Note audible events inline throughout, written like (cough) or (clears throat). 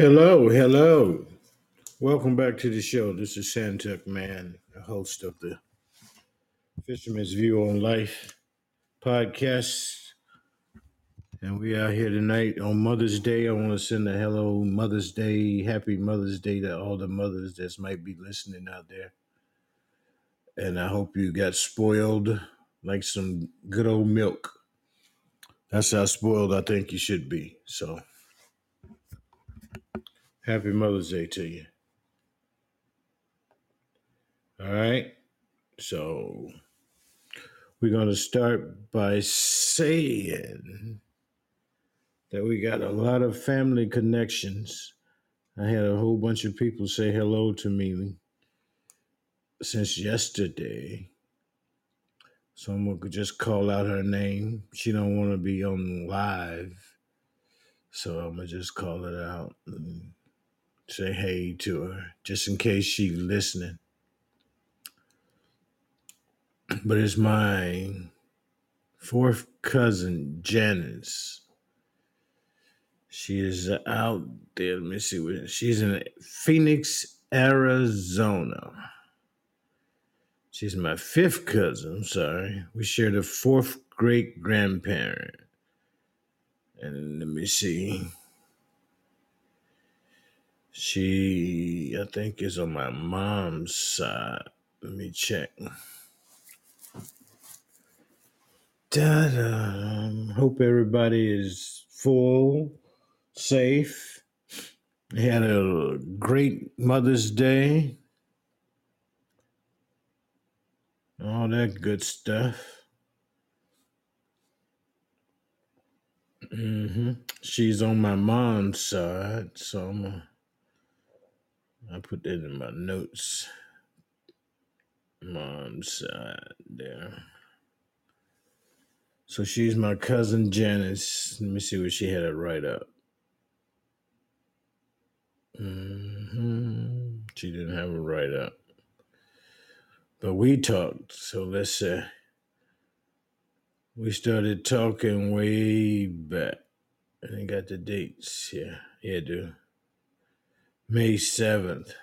Hello, hello. Welcome back to the show. This is Santuck Man, the host of the Fisherman's View on Life podcast. And we are here tonight on Mother's Day. I want to send a hello Mother's Day, happy Mother's Day to all the mothers that might be listening out there. And I hope you got spoiled like some good old milk. That's how spoiled I think you should be. So happy Mother's Day to you. All right. So we're going to start by saying that we got a lot of family connections. I had a whole bunch of people say hello to me since yesterday. Someone could just call out her name. She don't want to be on live, so I'm gonna just call it out and say hey to her, just in case she's listening. But it's my fourth cousin Janice. She is out there. Let me see where she's in Phoenix, Arizona. She's my fifth cousin. I'm sorry. We shared a fourth great grandparent. And let me see. She, I think, is on my mom's side. Let me check. Ta-da. Hope everybody is full, safe. Had a great Mother's Day. All that good stuff. hmm She's on my mom's side, so I'm gonna, I put that in my notes. Mom's side there. So she's my cousin Janice. Let me see what she had it right up. hmm She didn't have it right up, but we talked. So let's say we started talking way back. And I got the dates. Yeah, yeah, dude. May seventh.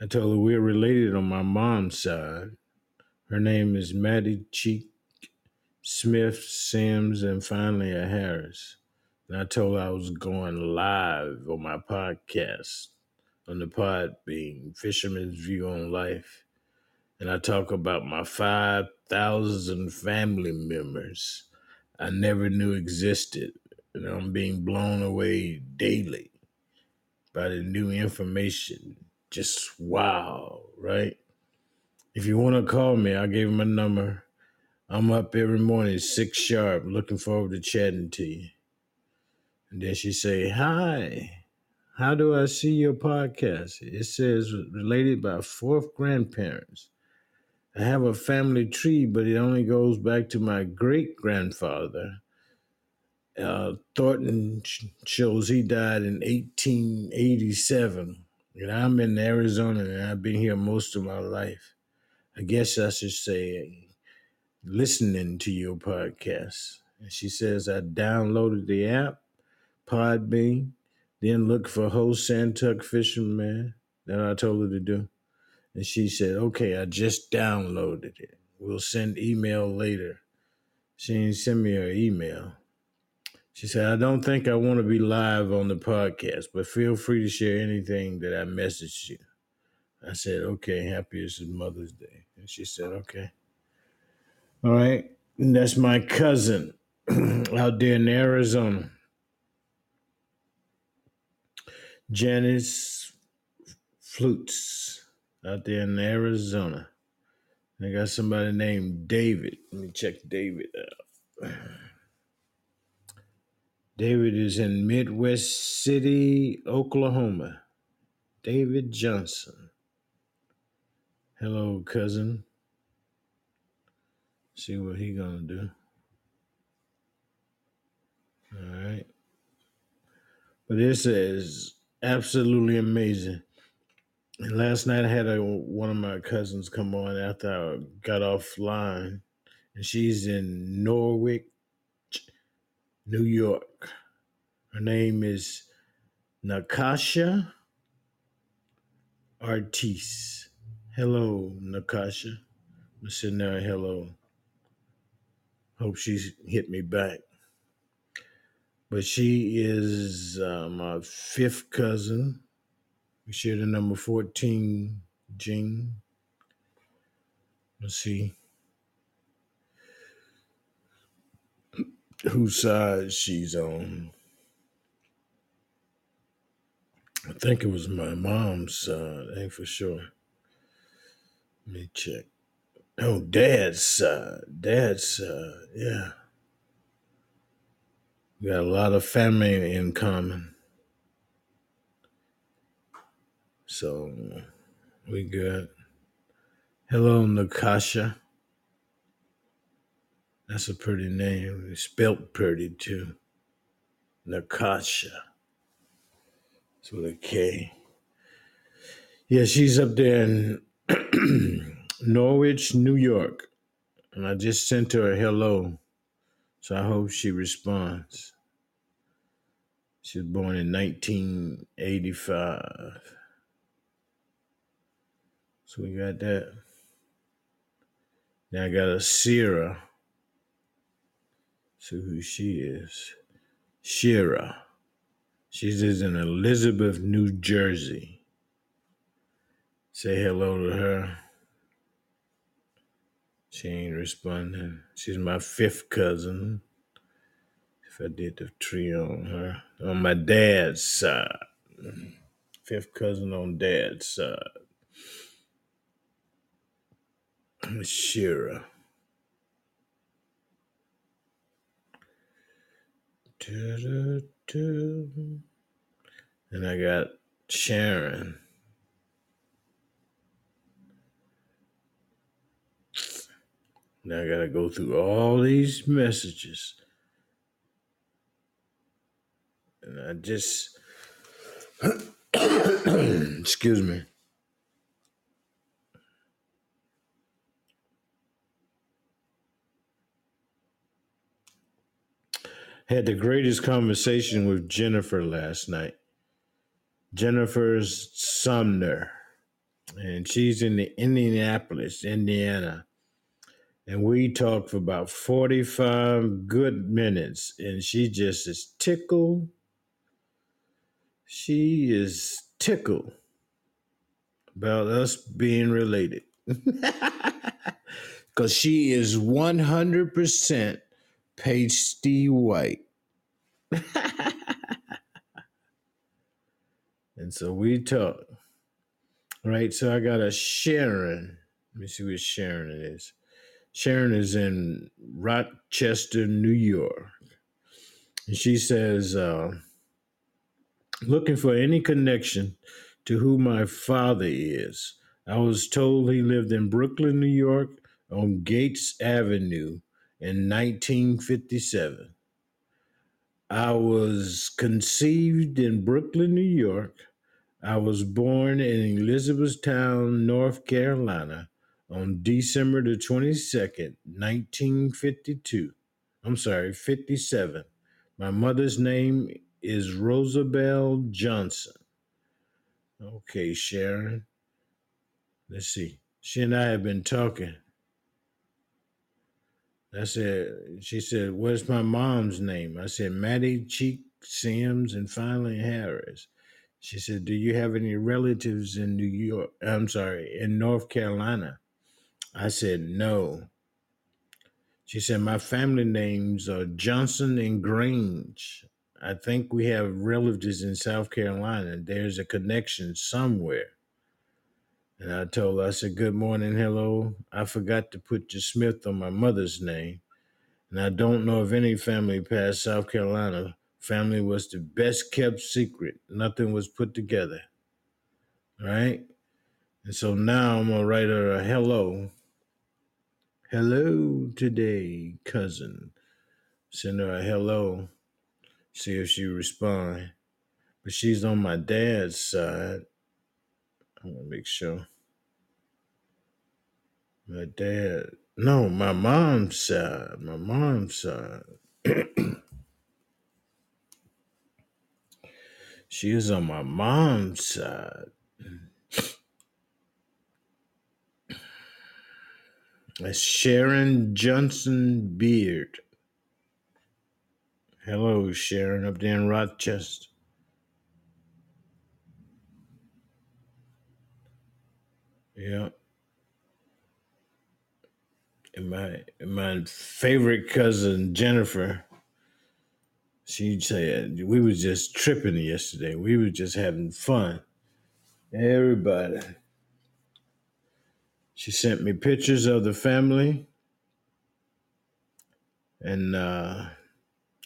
I told her we're related on my mom's side. Her name is Maddie Cheek Smith, Sims, and finally a Harris. And I told her I was going live on my podcast on the Podbean Fisherman's View on Life. And I talk about my 5,000 family members I never knew existed. And I'm being blown away daily by the new information. Just wow, right? If you want to call me, I gave him a number. I'm up every morning, six sharp, looking forward to chatting to you. And then she say, Hi, how do I see your podcast? It says related by fourth grandparents. I have a family tree, but it only goes back to my great grandfather. Uh, Thornton shows he died in 1887. And I'm in Arizona and I've been here most of my life. I guess I should say listening to your podcast. And she says, I downloaded the app, Podbean, then looked for host Santuck Fisherman. That I told her to do. And she said, Okay, I just downloaded it. We'll send email later. She didn't send me her email. She said, I don't think I want to be live on the podcast, but feel free to share anything that I messaged you. I said, Okay, happy it's Mother's Day. And she said, Okay. All right. And that's my cousin (clears throat) out there in Arizona, Janice Flutes, out there in Arizona. I got somebody named David. Let me check David out. David is in Midwest City, Oklahoma. David Johnson. Hello, cousin. See what he gonna do. All right. But this is absolutely amazing. And last night I had a, one of my cousins come on after I got offline, and she's in Norwich, New York. Her name is Nakasha Artis. Hello, Nakasha. I'm sitting there, hello. Hope she's hit me back. But she is uh, my fifth cousin. We share the number 14 gene. Let's see whose side she's on. I think it was my mom's side, ain't for sure. Let me check. Oh, dad's side. Dad's side, yeah. We got a lot of family in common. So we good. Hello, Nakasha. That's a pretty name. It's spelt pretty too. Nakasha. It's with a K. Yeah, she's up there in (clears throat) Norwich, New York. And I just sent her a hello. So I hope she responds. She was born in 1985. So we got that. Now I got a Sierra. See who she is. Shira. She lives in Elizabeth, New Jersey. Say hello to her. She ain't responding. She's my fifth cousin. If I did the tree on her. On my dad's side. Fifth cousin on dad's side. Shira. And I got Sharon. Now I gotta go through all these messages. And I just (coughs) excuse me. Had the greatest conversation with Jennifer last night. Jennifer's Sumner. And she's in the Indianapolis, Indiana. And we talked for about 45 good minutes. And she just is tickled. She is tickled about us being related. (laughs) Because she is 100% pasty white. (laughs) And so we talk. Right. So I got a Sharon. Let me see what Sharon it is. Sharon is in Rochester, New York. And she says, uh, looking for any connection to who my father is. I was told he lived in Brooklyn, New York on Gates Avenue in 1957. I was conceived in Brooklyn, New York. I was born in Elizabethtown, North Carolina on December the 22nd, 1952. I'm sorry, 57. My mother's name is Rosabelle Johnson. Okay, Sharon. Let's see. She and I have been talking. I said, she said, what's my mom's name? I said, Maddie Cheek Sims and finally Harris. She said, do you have any relatives in New York? I'm sorry, in North Carolina? I said, no. She said, my family names are Johnson and Grange. I think we have relatives in South Carolina. There's a connection somewhere. And I told her, I said, Good morning, hello. I forgot to put your Smith on my mother's name. And I don't know of any family past South Carolina. Family was the best kept secret. Nothing was put together. Right? And so now I'm going to write her a hello. Hello today, cousin. Send her a hello. See if she respond. But she's on my dad's side. I want to make sure. My dad. No, my mom's side. My mom's side. (clears throat) She is on my mom's side. That's Sharon Johnson Beard. Hello, Sharon, up there in Rochester. Yeah. And my and my favorite cousin Jennifer, she said we was just tripping yesterday. We were just having fun. Everybody. She sent me pictures of the family, and uh,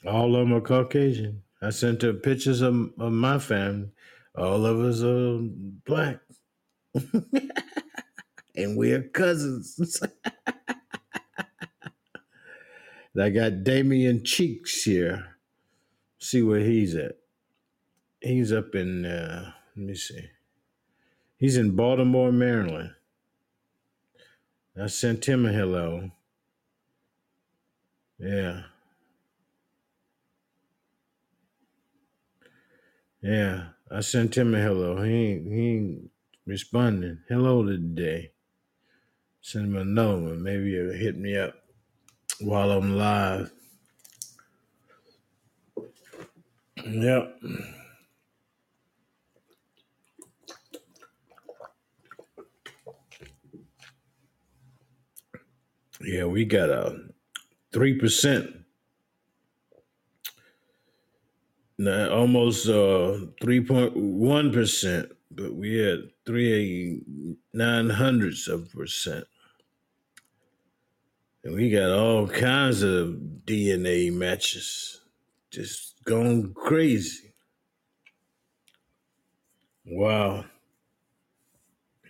all of them are Caucasian. I sent her pictures of, of my family. All of us are black, (laughs) and we're cousins. (laughs) I got Damien Cheeks here. See where he's at. He's up in, uh, let me see. He's in Baltimore, Maryland. I sent him a hello. Yeah. Yeah. I sent him a hello. He ain't, he ain't responding. Hello today. Send him a note. Maybe he'll hit me up while I'm live. Yep. Yeah, we got a three percent, almost uh three point one percent, but we had three nine hundredths of percent. And we got all kinds of DNA matches just going crazy. Wow.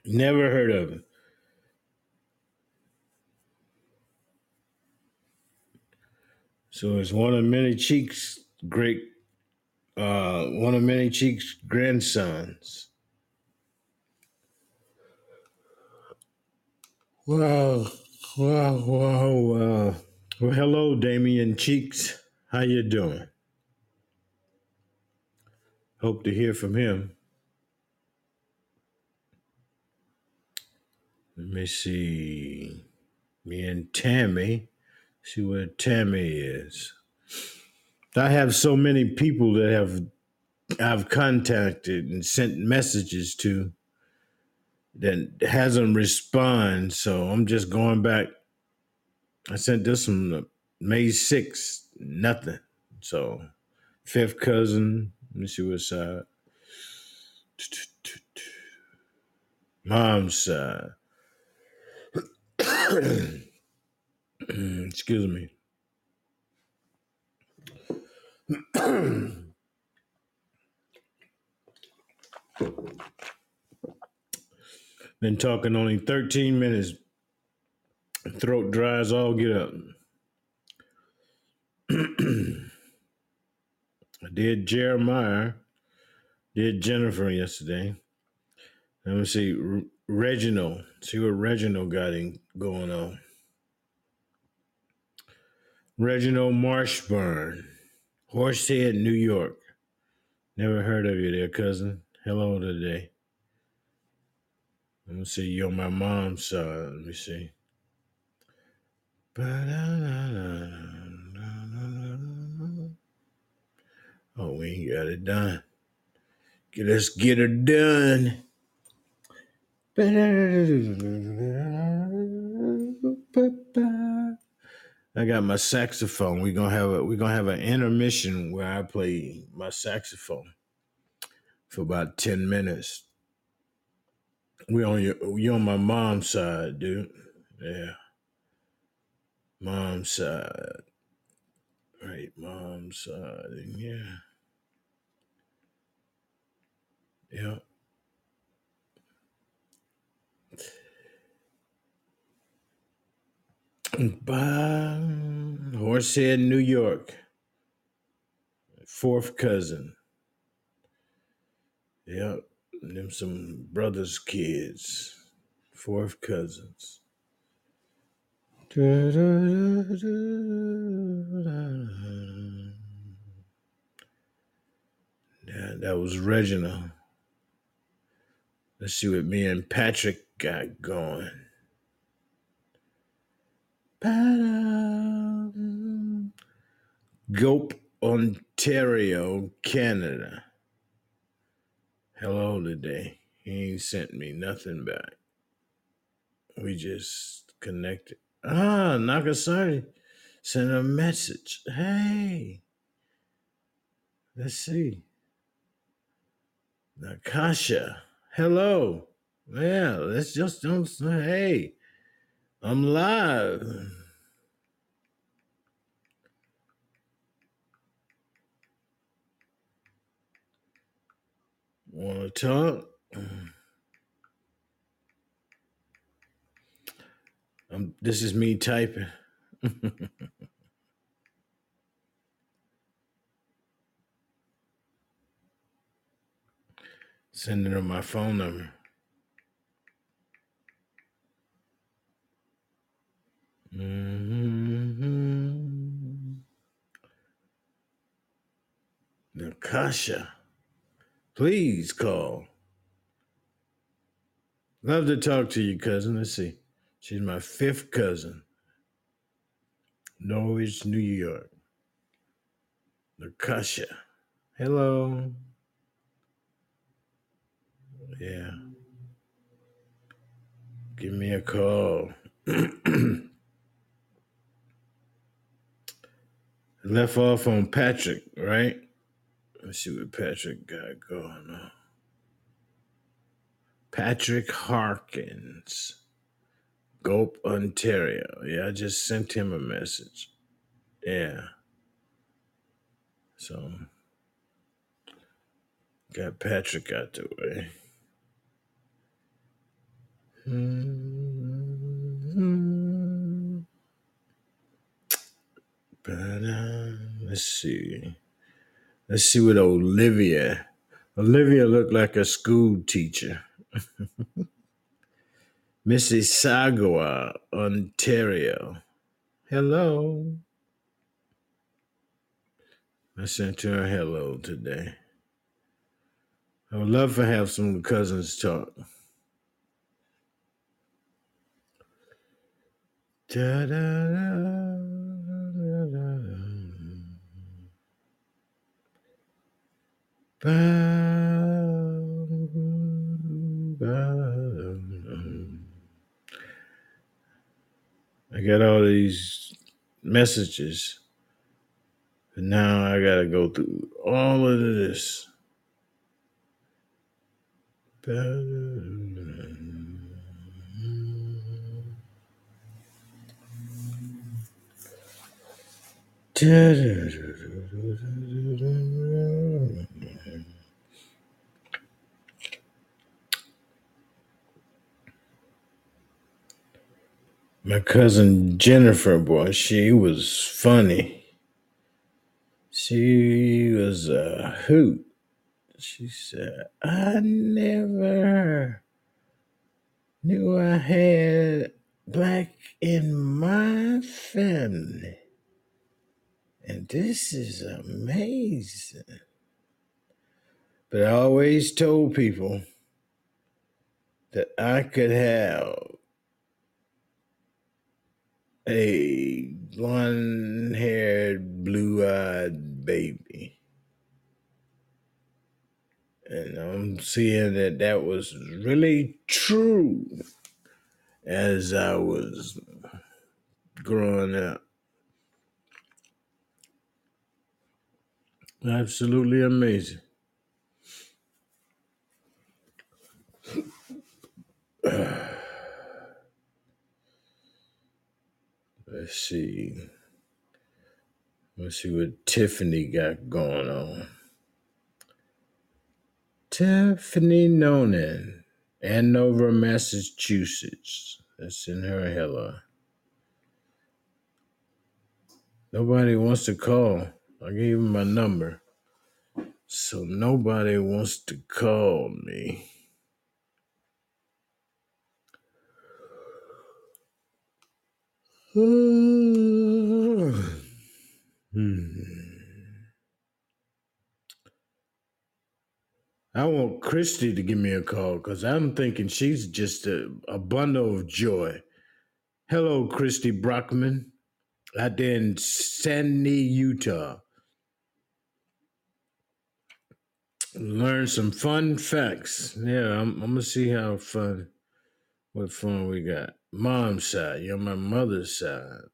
Never heard of it. So it's one of many cheeks great uh one of many cheeks grandsons. Wow. Wow, wow, wow. Well, hello, Damien Cheeks. How you doing? Hope to hear from him. Let me see. Me and Tammy. See where Tammy is. I have so many people that have I've contacted and sent messages to that hasn't responded. So I'm just going back. I sent this one May 6th, nothing. So fifth cousin, let me see what side. Mom's side. (clears throat) Excuse me. (clears throat) Been talking only 13 minutes. Throat dries all get up. (clears throat) I did Jeremiah, did Jennifer yesterday. Let me see Reginald. See what Reginald got in, going on. Reginald Marshburn, Horsehead, New York. Never heard of you there, cousin. Hello today. Let me see you on my mom's side. Let me see. Oh, we ain't got it done. Let's get her done. I got my saxophone. We're gonna have a we're gonna have an intermission where I play my saxophone for about ten minutes. We on your you on my mom's side, dude. Yeah. Mom's side. Right, mom's side. Yeah. Yeah. By Horsehead, New York. Fourth cousin. Yep. Them some brothers' kids. Fourth cousins. Da, That was Reginald. Let's see what me and Patrick got going. Guelph, Ontario, Canada. Hello today. He ain't sent me nothing back. We just connected. Ah, Nagasaki sent a message. Hey, let's see. Nakasha, hello. Yeah, let's just don't say, hey, I'm live. Want to talk? (clears throat) Um, this is me typing. (laughs) Sending her my phone number. hmm Nakasha, please call. Love to talk to you, cousin. Let's see. She's my fifth cousin. Norwich, New York. Nakasha. Hello. Yeah. Give me a call. (clears throat) Left off on Patrick, right? Let's see what Patrick got going on. Patrick Harkins, Guelph, Ontario. Yeah, I just sent him a message. Yeah. So got Patrick out the way. Mm-hmm. But uh, let's see. Let's see what Olivia. Olivia looked like a school teacher. (laughs) Mississauga, Ontario. Hello. I sent her a hello today. I would love to have some cousins talk. I got all these messages, but now I gotta go through all of this. (laughs) My cousin Jennifer, boy, she was funny. She was a hoot. She said, I never knew I had black in my family. And this is amazing. But I always told people that I could have a blonde haired, blue eyed baby. And I'm seeing that that was really true as I was growing up. Absolutely amazing. (sighs) Let's see. Let's see what Tiffany got going on. Tiffany Nonan, Andover, Massachusetts. That's in her hello. Nobody wants to call. I gave him my number. So nobody wants to call me. (sighs) Hmm. I want Christy to give me a call because I'm thinking she's just a, a bundle of joy. Hello, Christy Brockman, out there in Sandy, Utah. Learn some fun facts. Yeah, I'm, I'm gonna see how fun, what fun we got. Mom's side, you're on my mother's side.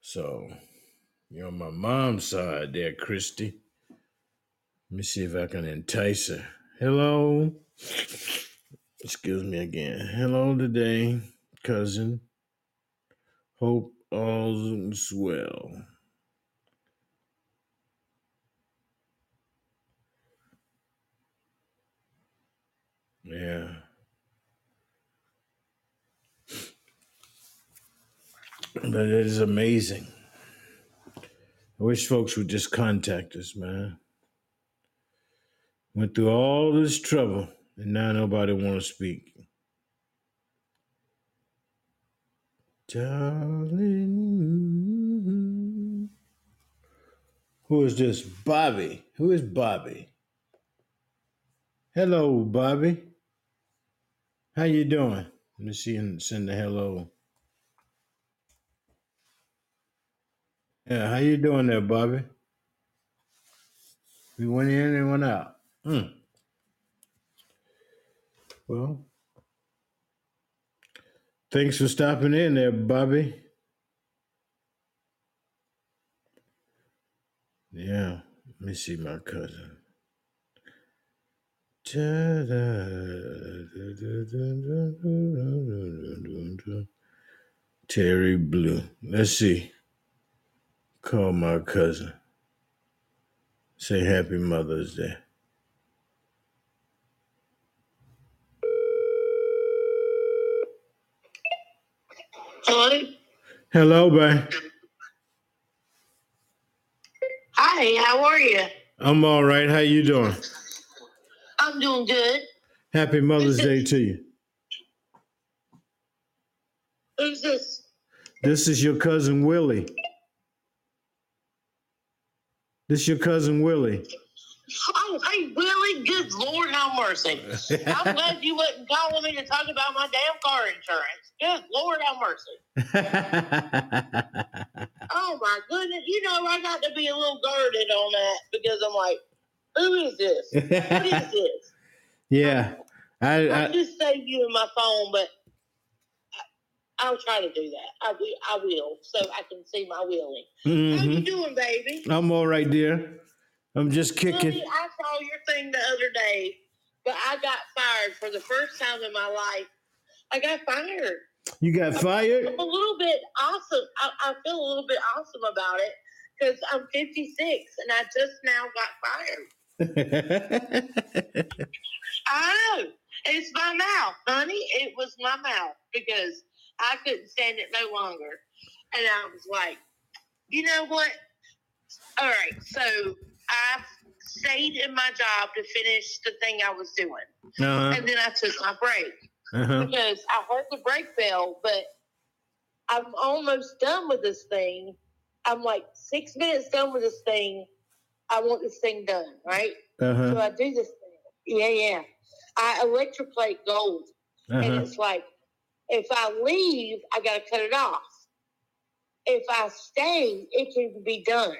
So you're on my mom's side there, Christy. Let me see if I can entice her. Hello. Excuse me again. Hello today, cousin. Hope all's well. Yeah. But it is amazing. I wish folks would just contact us, man. Went through all this trouble, and now nobody want to speak. Darling. Who is this? Bobby. Who is Bobby? Hello, Bobby. How you doing? Let me see and send a hello. Yeah, how you doing there, Bobby? We went in and went out. Hmm. Well, thanks for stopping in there, Bobby. Yeah, let me see my cousin. Terry Blue. Let's see. Call my cousin. Say happy Mother's Day. Hello. Hello, babe. Hi, how are you? I'm all right. How you doing? I'm doing good. Happy Mother's Day to you. Who's this? This is your cousin Willie. This is your cousin Willie. Oh, hey, Willie, good Lord, have mercy. (laughs) I'm glad you wasn't calling me to talk about my damn car insurance. Good Lord, have mercy. (laughs) Oh, my goodness. You know, I got to be a little guarded on that because I'm like, who is this? What is (laughs) this? yeah. I, I I just saved you in my phone, but I, I'll try to do that. I will, I will, so I can see my Willie. How you mhm. doing, baby? I'm all right, dear. I'm just kicking. I saw your thing the other day, but I got fired for the first time in my life. I got fired. You got fired? I'm a little bit awesome. I, I feel a little bit awesome about it because I'm 56 and I just now got fired. I know. It's my mouth, honey. It was my mouth because I couldn't stand it no longer. And I was like, you know what? All right. So I stayed in my job to finish the thing I was doing. uh-huh. And then I took my break Uh-huh. because I heard the break bell, but I'm almost done with this thing. I'm like six minutes done with this thing. I want this thing done, right? So Uh-huh. I do this thing. Yeah, yeah. I electroplate gold. And Uh-huh. it's like, if I leave, I got to cut it off. If I stay, it can be done.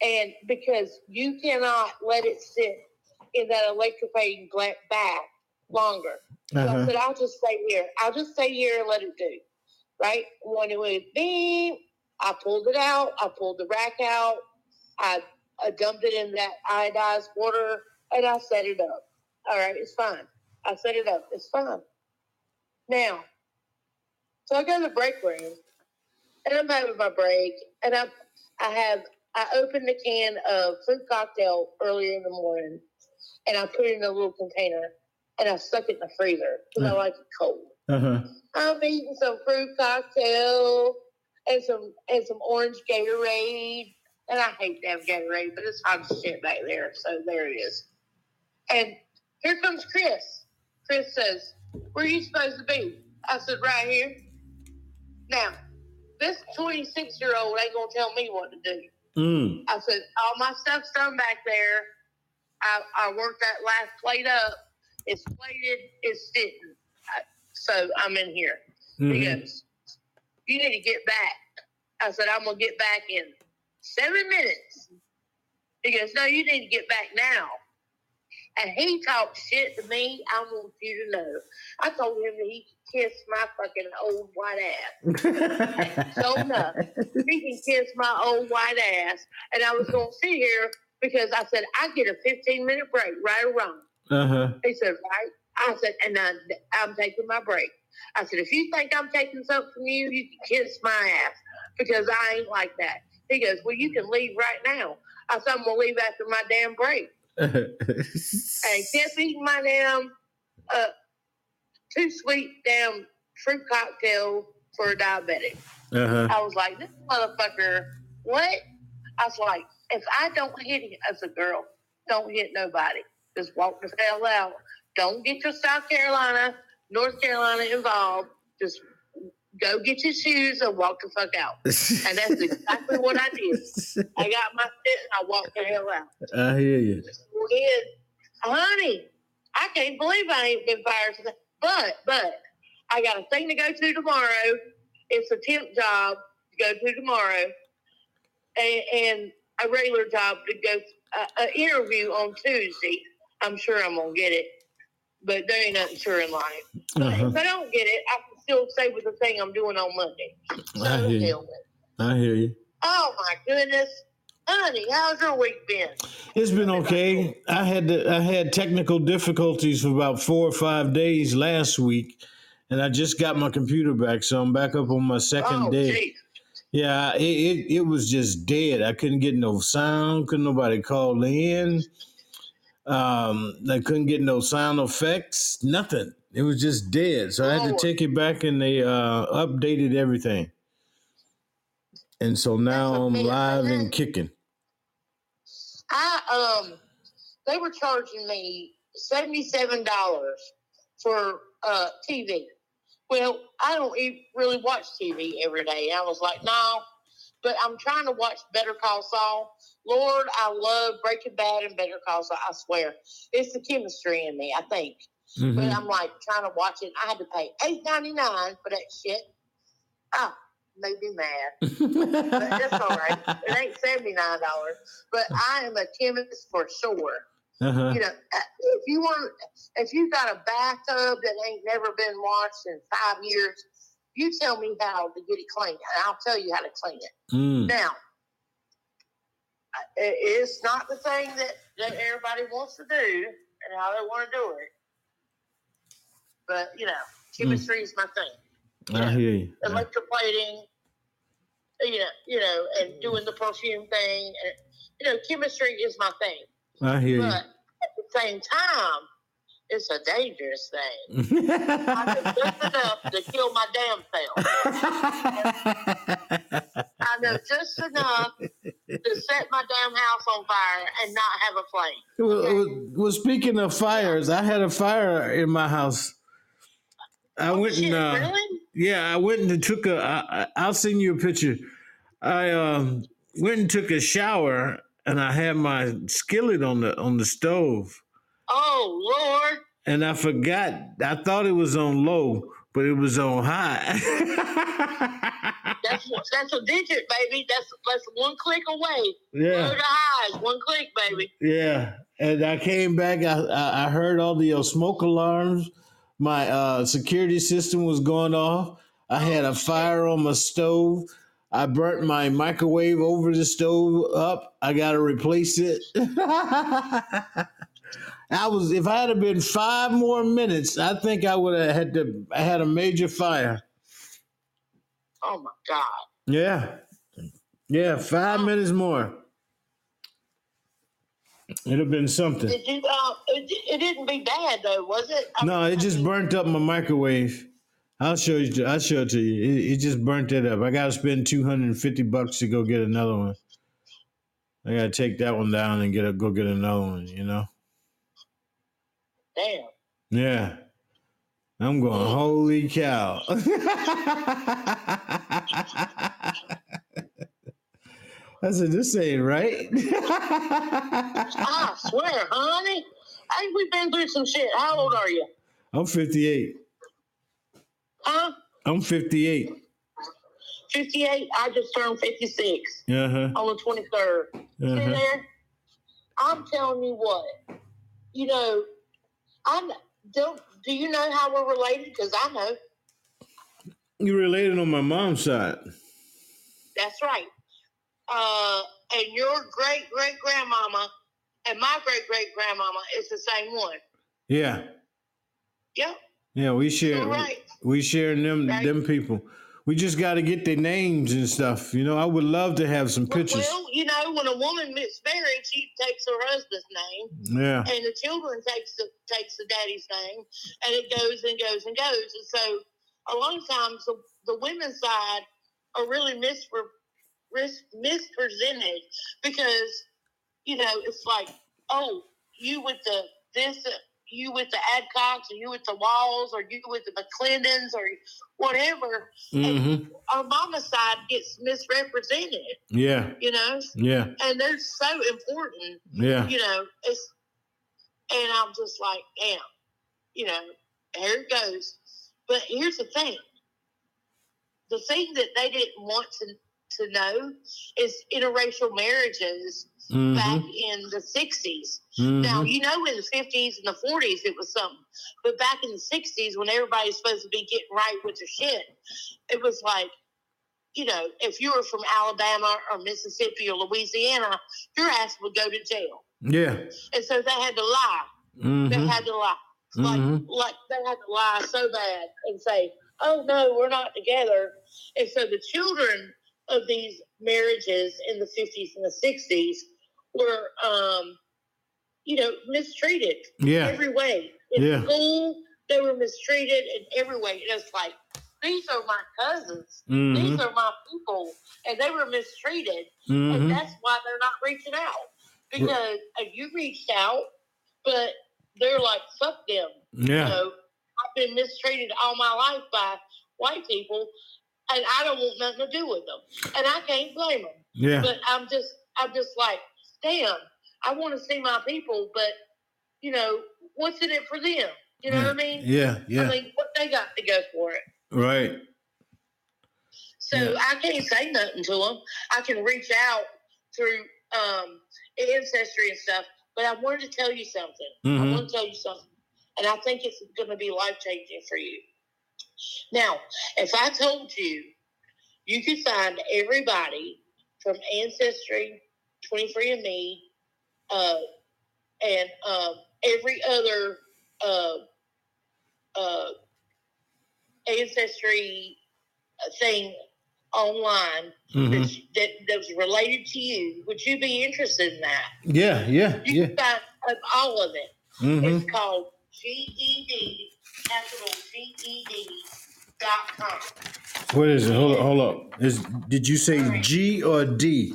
And because you cannot let it sit in that electroplating bag longer. So I Uh-huh. said, I'll just stay here. I'll just stay here and let it do. Right? When it went beep, I pulled it out. I pulled the rack out. I, I dumped it in that iodized water and I set it up. All right, it's fine. I set it up. It's fine. Now, so I go to the break room and I'm having my break and I I have I opened a can of fruit cocktail earlier in the morning and I put it in a little container and I stuck it in the freezer because I Mm. like it cold. Uh-huh. I'm eating some fruit cocktail and some and some orange Gatorade. And I hate to have Gatorade, but it's hot as shit back there. So there it is. And here comes Chris. Chris says, Where are you supposed to be? I said, Right here. Now, this 26 year old ain't gonna tell me what to do. Mm. I said, all my stuff's done back there. I, I worked that last plate up. It's plated, it's sitting. I, so I'm in here. He Mhm. goes, You need to get back. I said, I'm going to get back in seven minutes. He goes, No, you need to get back now. And he talked shit to me. I want you to know. I told him that he could kiss my fucking old white ass. (laughs) So enough. He can kiss my old white ass. And I was going to sit here because I said, I get a 15 minute break, right or wrong. uh-huh. He said, right? I said, and I, I'm taking my break. I said, if you think I'm taking something from you, you can kiss my ass because I ain't like that. He goes, well, you can leave right now. I said, I'm going to leave after my damn break. And kept eating my damn uh, too sweet damn fruit cocktail for a diabetic. uh-huh. I was like, this motherfucker, what? I was like, if I don't hit him as a girl, don't hit nobody. Just walk the hell out. Don't get your South Carolina, North Carolina involved. Just go get your shoes and walk the fuck out. And that's exactly what I did. I got my shit and I walked the hell out. I hear you. Honey, I can't believe I ain't been fired today. But, but, I got a thing to go to tomorrow. It's a temp job to go to tomorrow, and, and a regular job to go uh, an interview on Tuesday. I'm sure I'm gonna get it, but there ain't nothing sure in life. But Uh-huh. if I don't get it, I still stay with the thing I'm doing on Monday. So I hear you. hell with it. I hear you. Oh my goodness, honey, how's your week been? It's been okay. I had to, I had technical difficulties for about four or five days last week, and I just got my computer back, so I'm back up on my second oh, day. geez. Yeah, it, it it was just dead. I couldn't get no sound. Couldn't nobody call in. Um, I couldn't get no sound effects. Nothing. It was just dead. So I had to take it back, and they uh, updated everything. And so now I'm live and kicking. I um, they were charging me seventy seven dollars for uh TV. Well, I don't e- really watch TV every day. I was like, no, but I'm trying to watch Better Call Saul. Lord, I love Breaking Bad and Better Call Saul. I swear, it's the chemistry in me. I think, but Mhm. I'm like trying to watch it. I had to pay eight ninety nine for that shit. Ah, made me mad. But that's all right. It ain't seventy nine dollars, but (laughs) I am a chemist for sure. uh-huh. You know, uh, if you want, if you got a bathtub that ain't never been washed in five years, you tell me how to get it clean, and I'll tell you how to clean it. Mm. Now, it's not the thing that that everybody wants to do and how they want to do it, but you know, hmm. chemistry is my thing. I hear you. electroplating, you know, you know, and doing the perfume thing, and you know, chemistry is my thing. I hear But at the same time, it's a dangerous thing. I know you. just enough to kill my damn self. I know just enough to set my damn house on fire and not have a flame. well, well, speaking of fires, I had a fire in my house. I Oh, went shit, and uh, really? yeah, I went and took a. I, I'll send you a picture. I um, went and took a shower, and I had my skillet on the on the stove, Oh Lord! and I forgot. I thought it was on low, but it was on high. (laughs) That's that's a digit, baby. That's that's one click away. Yeah. to highs, one click, baby. Yeah, and I came back. I I, I heard all the uh, smoke alarms. My uh, security system was going off. I had a fire on my stove. I burnt my microwave over the stove up. I got to replace it. (laughs) I was if I had been five more minutes, I think I would have had to. I had a major fire. Oh my God. Yeah, yeah, five minutes more. It'd have been something. Did you? Uh, it, it didn't be bad though, was it? I No, mean, it just burnt up my microwave. I'll show you. I'll show it to you. It, it just burnt it up. I got to spend two hundred and fifty bucks to go get another one. I got to take that one down and get a go get another one. You know? Damn. Yeah. I'm going. Holy cow! (laughs) I said, this ain't right. I swear, honey. Hey, we've been through some shit. How old are you? I'm 58. Huh? I'm 58. 58. I just turned 56 Uh huh. on the 23rd. See Uh-huh. there? I'm telling you what. You know, I don't. Do you know how we're related? Because I know. You're related on my mom's side. That's right. Uh, and your great great grandmama and my great great grandmama is the same one. Yeah. Yep. Yeah, we share. Right. We sharing them Right. them people. We just got to get their names and stuff. You know, I would love to have some pictures. Well, you know, when a woman gets married, she takes her husband's name, Yeah. and the children takes the takes the daddy's name, and it goes and goes and goes. And so, a lot of times, the, the women's side are really mispre- mis- misrepresented because you know it's like, oh, you with the this, you with the Adcocks, or you with the Walls, or you with the McClendons, or whatever. Mm-hmm. Our mama's side gets misrepresented, Yeah. you know, Yeah. and they're so important Yeah. you know, it's, and I'm just like, damn, you know, here it goes. But here's the thing the thing that they didn't want to, to know is interracial marriages back Mm-hmm. in the 60s. Now, Mm-hmm. you know, in the 50s and the 40s, it was something. But back in the 60s, when everybody's supposed to be getting right with their shit, it was like, you know, if you were from Alabama or Mississippi or Louisiana, your ass would go to jail. Yeah. And so they had to lie. They Mm-hmm. had to lie. Like, Mhm. like they had to lie so bad and say, "Oh no, we're not together." And so the children of these marriages in the fifties and the sixties were, um, you know, mistreated Yeah. every way. In Yeah. school, they were mistreated in every way. And it's like these are my cousins. Mm-hmm. These are my people, and they were mistreated. Mm-hmm. And that's why they're not reaching out. Because uh, you reached out, but they're like, fuck them. You Yeah. know, I've been mistreated all my life by white people, and I don't want nothing to do with them. And I can't blame them. Yeah. But I'm just, I'm just like, damn, I want to see my people, but, you know, what's in it for them? You know what I mean? Yeah. yeah. I mean, what they got to go for it. Right. So Yeah. I can't say nothing to them. I can reach out through um, ancestry and stuff. But I wanted to tell you something. I Mhm. want to tell you something, and I think it's going to be life changing for you. Now, if I told you you could find everybody from Ancestry, 23andMe, uh, and um, every other uh, uh, ancestry uh, thing online Mhm. that, that was related to you, would you be interested in that? Yeah. Yeah. You Yeah. can find uh, all of it. Mm-hmm. It's called GED, capital GED dot com. What is it? Hold, up, hold up. Is did you say G or D?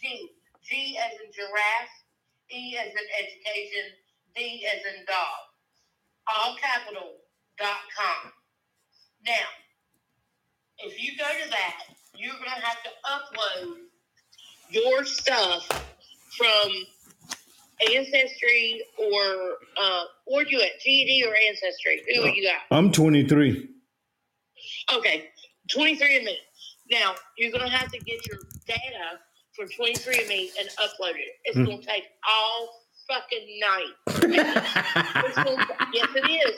G, G as in giraffe, E as in education, D as in dog. All capital dot com. Now, if you go to that, you're going to have to upload your stuff from Ancestry or uh, or you at GED or Ancestry? Who you got? I'm 23. Okay, 23andMe. Now, you're going to have to get your data from 23andMe and upload it. It's going to take all fucking night. (laughs) Gonna, yes, it is.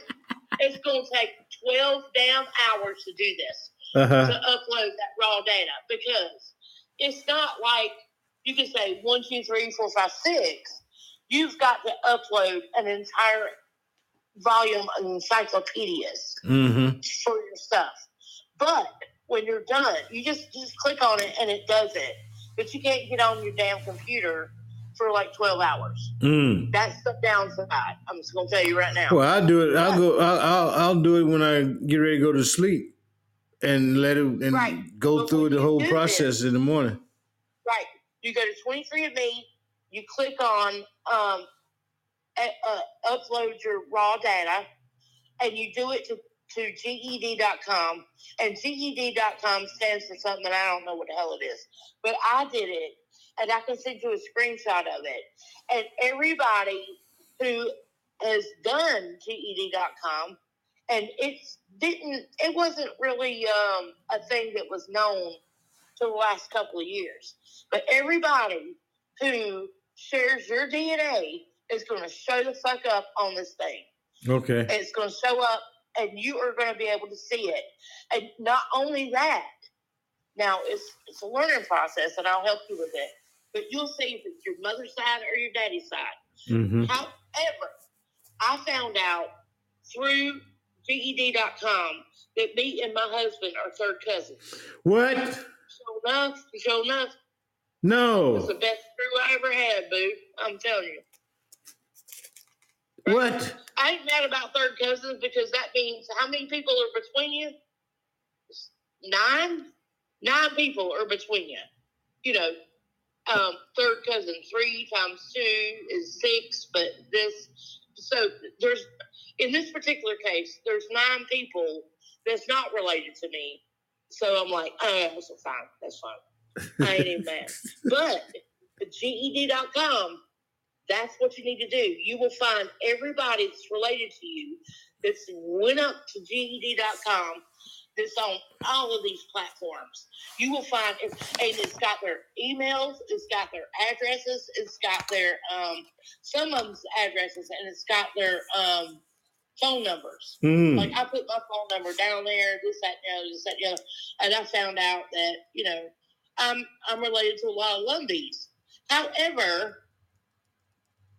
It's going to take 12 damn hours to do this, uh-huh. to upload that raw data, because it's not like you can say one, two, three, four, five, six. You've got to upload an entire volume of encyclopedias Mm-hmm. for your stuff. But when you're done, you just just click on it and it does it. But you can't get on your damn computer for like twelve hours. Mm. That's the downside. I'm just gonna tell you right now. Well, I'll do it. I'll go. I'll, I'll I'll do it when I get ready to go to sleep, and let it and Right. go But through the whole process in the morning. Right. You go to 23andMe, you click on um, upload your raw data, and you do it to, to GED.com, and GED.com stands for something I don't know what the hell it is, but I did it, and I can send you a screenshot of it. And everybody who has done GED.com, and it's didn't it wasn't really um, a thing that was known to the last couple of years, but everybody who shares your DNA is going to show the fuck up on this thing. Okay. It's going to show up and you are going to be able to see it. And not only that, now it's, it's a learning process and I'll help you with it, but you'll see if it's your mother's side or your daddy's side. Mm-hmm. However, I found out through GED.com that me and my husband are third cousins. What? Sure enough, sure enough, it's No. the best screw I ever had, boo. I'm telling you. What? I ain't mad about third cousins because that means how many people are between you? Nine? Nine people are between you. You know, um, third cousin, three times two is six, but this, so there's, in this particular case, there's nine people that's not related to me. So I'm like, oh, that's fine. That's fine. I ain't even mad. (laughs) But GED.com, that's what you need to do. You will find everybody that's related to you that's went up to GED.com that's on all of these platforms. You will find, and it's got their emails, it's got their addresses, it's got their, um, some of them's addresses, and it's got their um, phone numbers. Mm. Like I put my phone number down there, this, that, the other, this, that, the other, and I found out that you know I'm I'm related to a lot of Lumbees. However,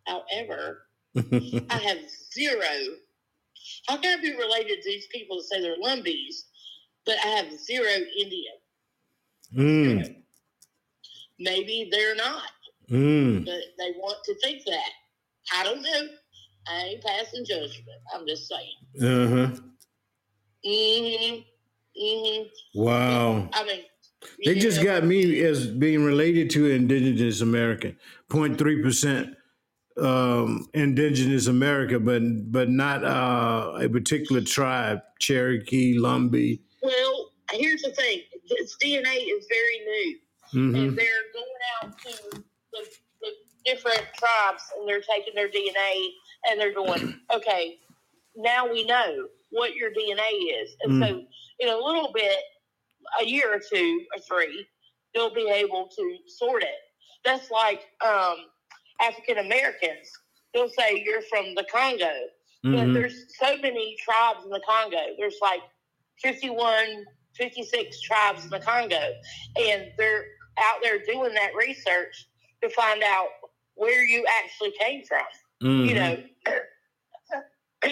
however, I (laughs) have zero. How can I be related to these people that say they're Lumbees, but I have zero Indian? Mm. Maybe they're not, Mm. but they want to think that. I don't know. I ain't passing judgment. I'm just saying. Uh huh. Mm-hmm. Mm-hmm. Wow. I mean, They just got me as being related to Indigenous American, 0.3 percent um, Indigenous America, but but not uh, a particular tribe, Cherokee, Lumbee. Well, here's the thing: this DNA is very new, hmm and they're going out to the, the different tribes, and they're taking their DNA, and they're going, (clears throat) okay, now we know what your DNA is, and so in a little bit, a year or two or three, they'll be able to sort it. That's like um, African Americans. They'll say you're from the Congo, but hmm there's so many tribes in the Congo. There's like 51, 56 tribes in the Congo, and they're out there doing that research to find out where you actually came from. Mm-hmm. You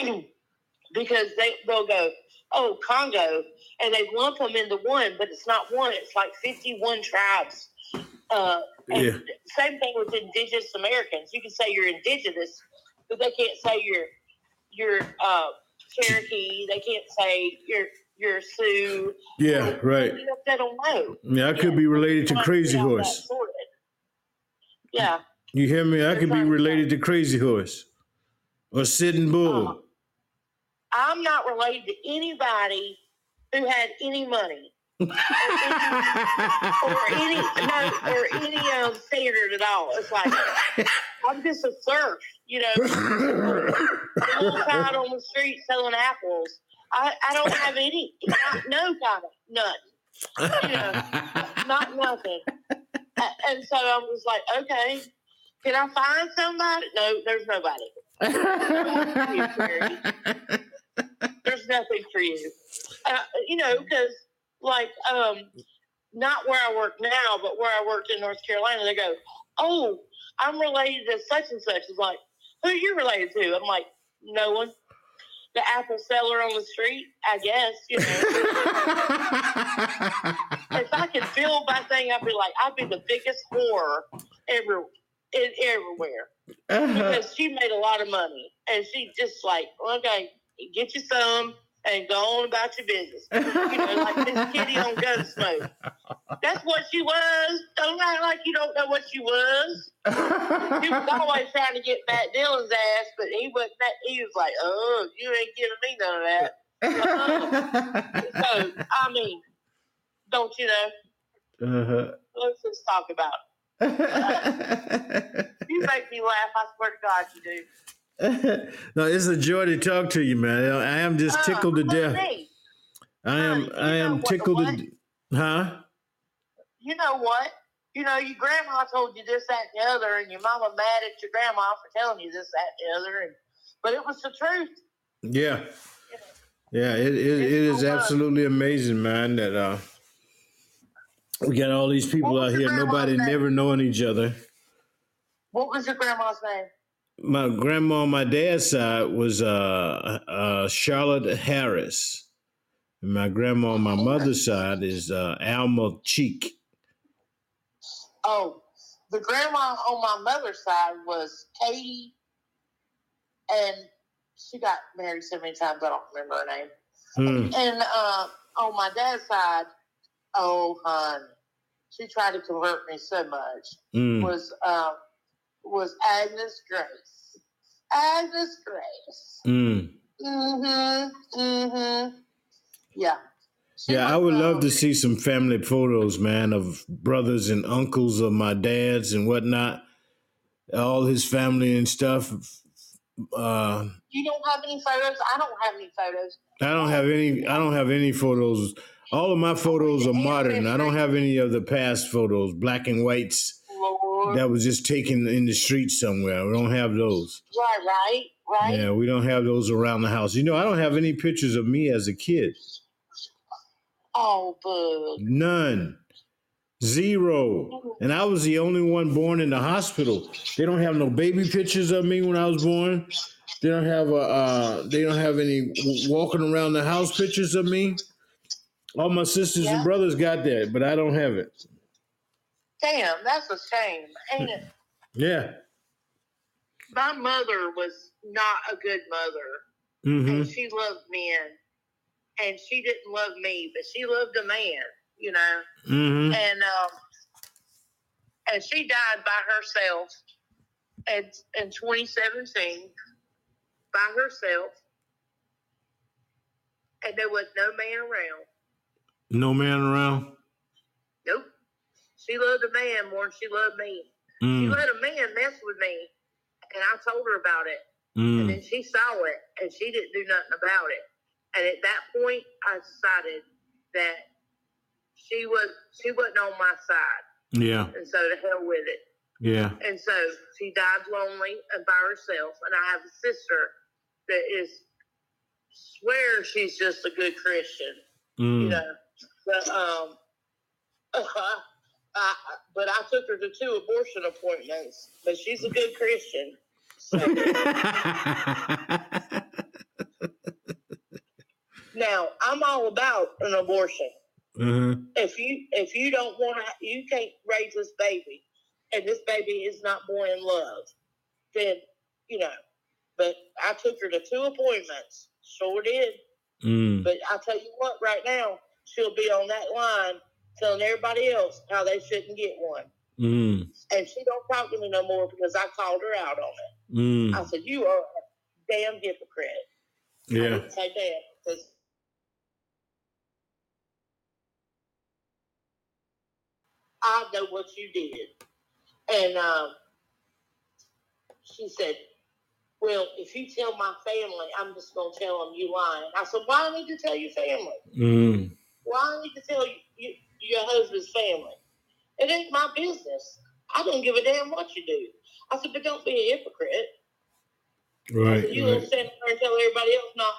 know, (clears throat) because they they'll go, oh Congo, and they lump them into one, but it's not one. It's like 51 tribes. Uh, Yeah. same thing with indigenous Americans. You can say you're indigenous, but they can't say you're you're uh, Cherokee. They can't say you're you're Sioux. Yeah, right. They don't know. Yeah, I could be related to Crazy get all that Horse. Yeah. You hear me? I could be related to Crazy Horse or Sitting Bull. Uh, I'm not related to anybody who had any money or any no, or any um, standard at all. It's like I'm just a serf, you know, a little child on the street selling apples. I, I don't have any, not, no kind of nothing, you know, not nothing. And so I was like, okay, can I find somebody? No, there's nobody. (laughs) there's nothing for you. Uh, you know, because like um, not where I work now, but where I worked in North Carolina, they go, "Oh, I'm related to such and such." It's like, who are you related to? I'm like, no one. The apple seller on the street, I guess. You know, if I could build my thing, I'd be like, I'd be the biggest whore ever, in, everywhere because she made a lot of money, and she just like, okay, get you some and go on about your business. You know, like this kitty on Gunsmoke. That's what she was. Don't act like you don't know what she was. He was always trying to get Matt Dillon's ass, but he wasn't. That, he was like, "Oh, you ain't giving me none of that." (laughs) So I mean, don't you know? uh-huh. Let's just talk about it. (laughs) You make me laugh. I swear to God, you do. (laughs) no, it's a joy to talk to you, man. I am just Uh, tickled to death. me? I am. you I am tickled what? to. Huh? You know what? You know, your grandma told you this, that, and the other, and your mama mad at your grandma for telling you this, that, and the other, and but it was the truth. Yeah. Yeah. It. It, it is absolutely amazing, man. That uh, we got all these people out here. Nobody name? never knowing each other. What was your grandma's name? My grandma on my dad's side was uh, uh, Charlotte Harris. And my grandma on my mother's side is uh, Alma Cheek. Oh, the grandma on my mother's side was Katie, and she got married so many times I don't remember her name. Hmm. And uh, on my dad's side, oh, honey, she tried to convert me so much. Mm. Was um, was Agnes Grace? Agnes Grace. Mm. Mm-hmm. Mm-hmm. Yeah. She Yeah, I would love um, to see some family photos, man, of brothers and uncles of my dad's and whatnot, all his family and stuff. Uh, You don't have any photos. I don't have any photos. I don't have any. I don't have any photos. All of my photos are modern. I don't have any of the past photos, black and whites That was just taken in the street somewhere. We don't have those. Right, right, right. Yeah, we don't have those around the house. You know, I don't have any pictures of me as a kid. Oh, boo. None. Zero. And I was the only one born in the hospital. They don't have no baby pictures of me when I was born. They don't have a. Uh, they don't have any walking around the house pictures of me. All my sisters Yeah. and brothers got that, but I don't have it. Damn, that's a shame, ain't it? (laughs) Yeah. My mother was not a good mother, hmm and she loved men, and she didn't love me, but she loved a man, you know. hmm And um, and she died by herself, in in 2017, by herself, and there was no man around. No man around. She loved a man more than she loved me. She Mm. let a man mess with me, and I told her about it. And Mm. then she saw it, and she didn't do nothing about it. And at that point, I decided that she was she wasn't on my side, Yeah. and so to hell with it. Yeah. And so she died lonely and by herself. And I have a sister that is swears she's just a good Christian, you Mm. know. But um, (laughs) I, but I took her to two abortion appointments. But she's a good Christian. So, now I'm all about an abortion. Mhm. If you if you don't want to, you can't raise this baby, and this baby is not born in love. Then you know. But I took her to two appointments. Sure did. Mm. But I tell you what, right now she'll be on that line telling everybody else how they shouldn't get one. Mm. And she don't talk to me no more because I called her out on it. Mm. I said, "You are a damn hypocrite." Yeah, I didn't say damn because I know what you did. And um, she said, "Well, if you tell my family, I'm just gonna tell them you lying." I said, "Why I need to tell your family? Mm. Why I need to tell you, you your husband's family? It ain't my business. I don't give a damn what you do." I said, "But don't be a hypocrite." Right. said, you Right. stand there and tell everybody else not.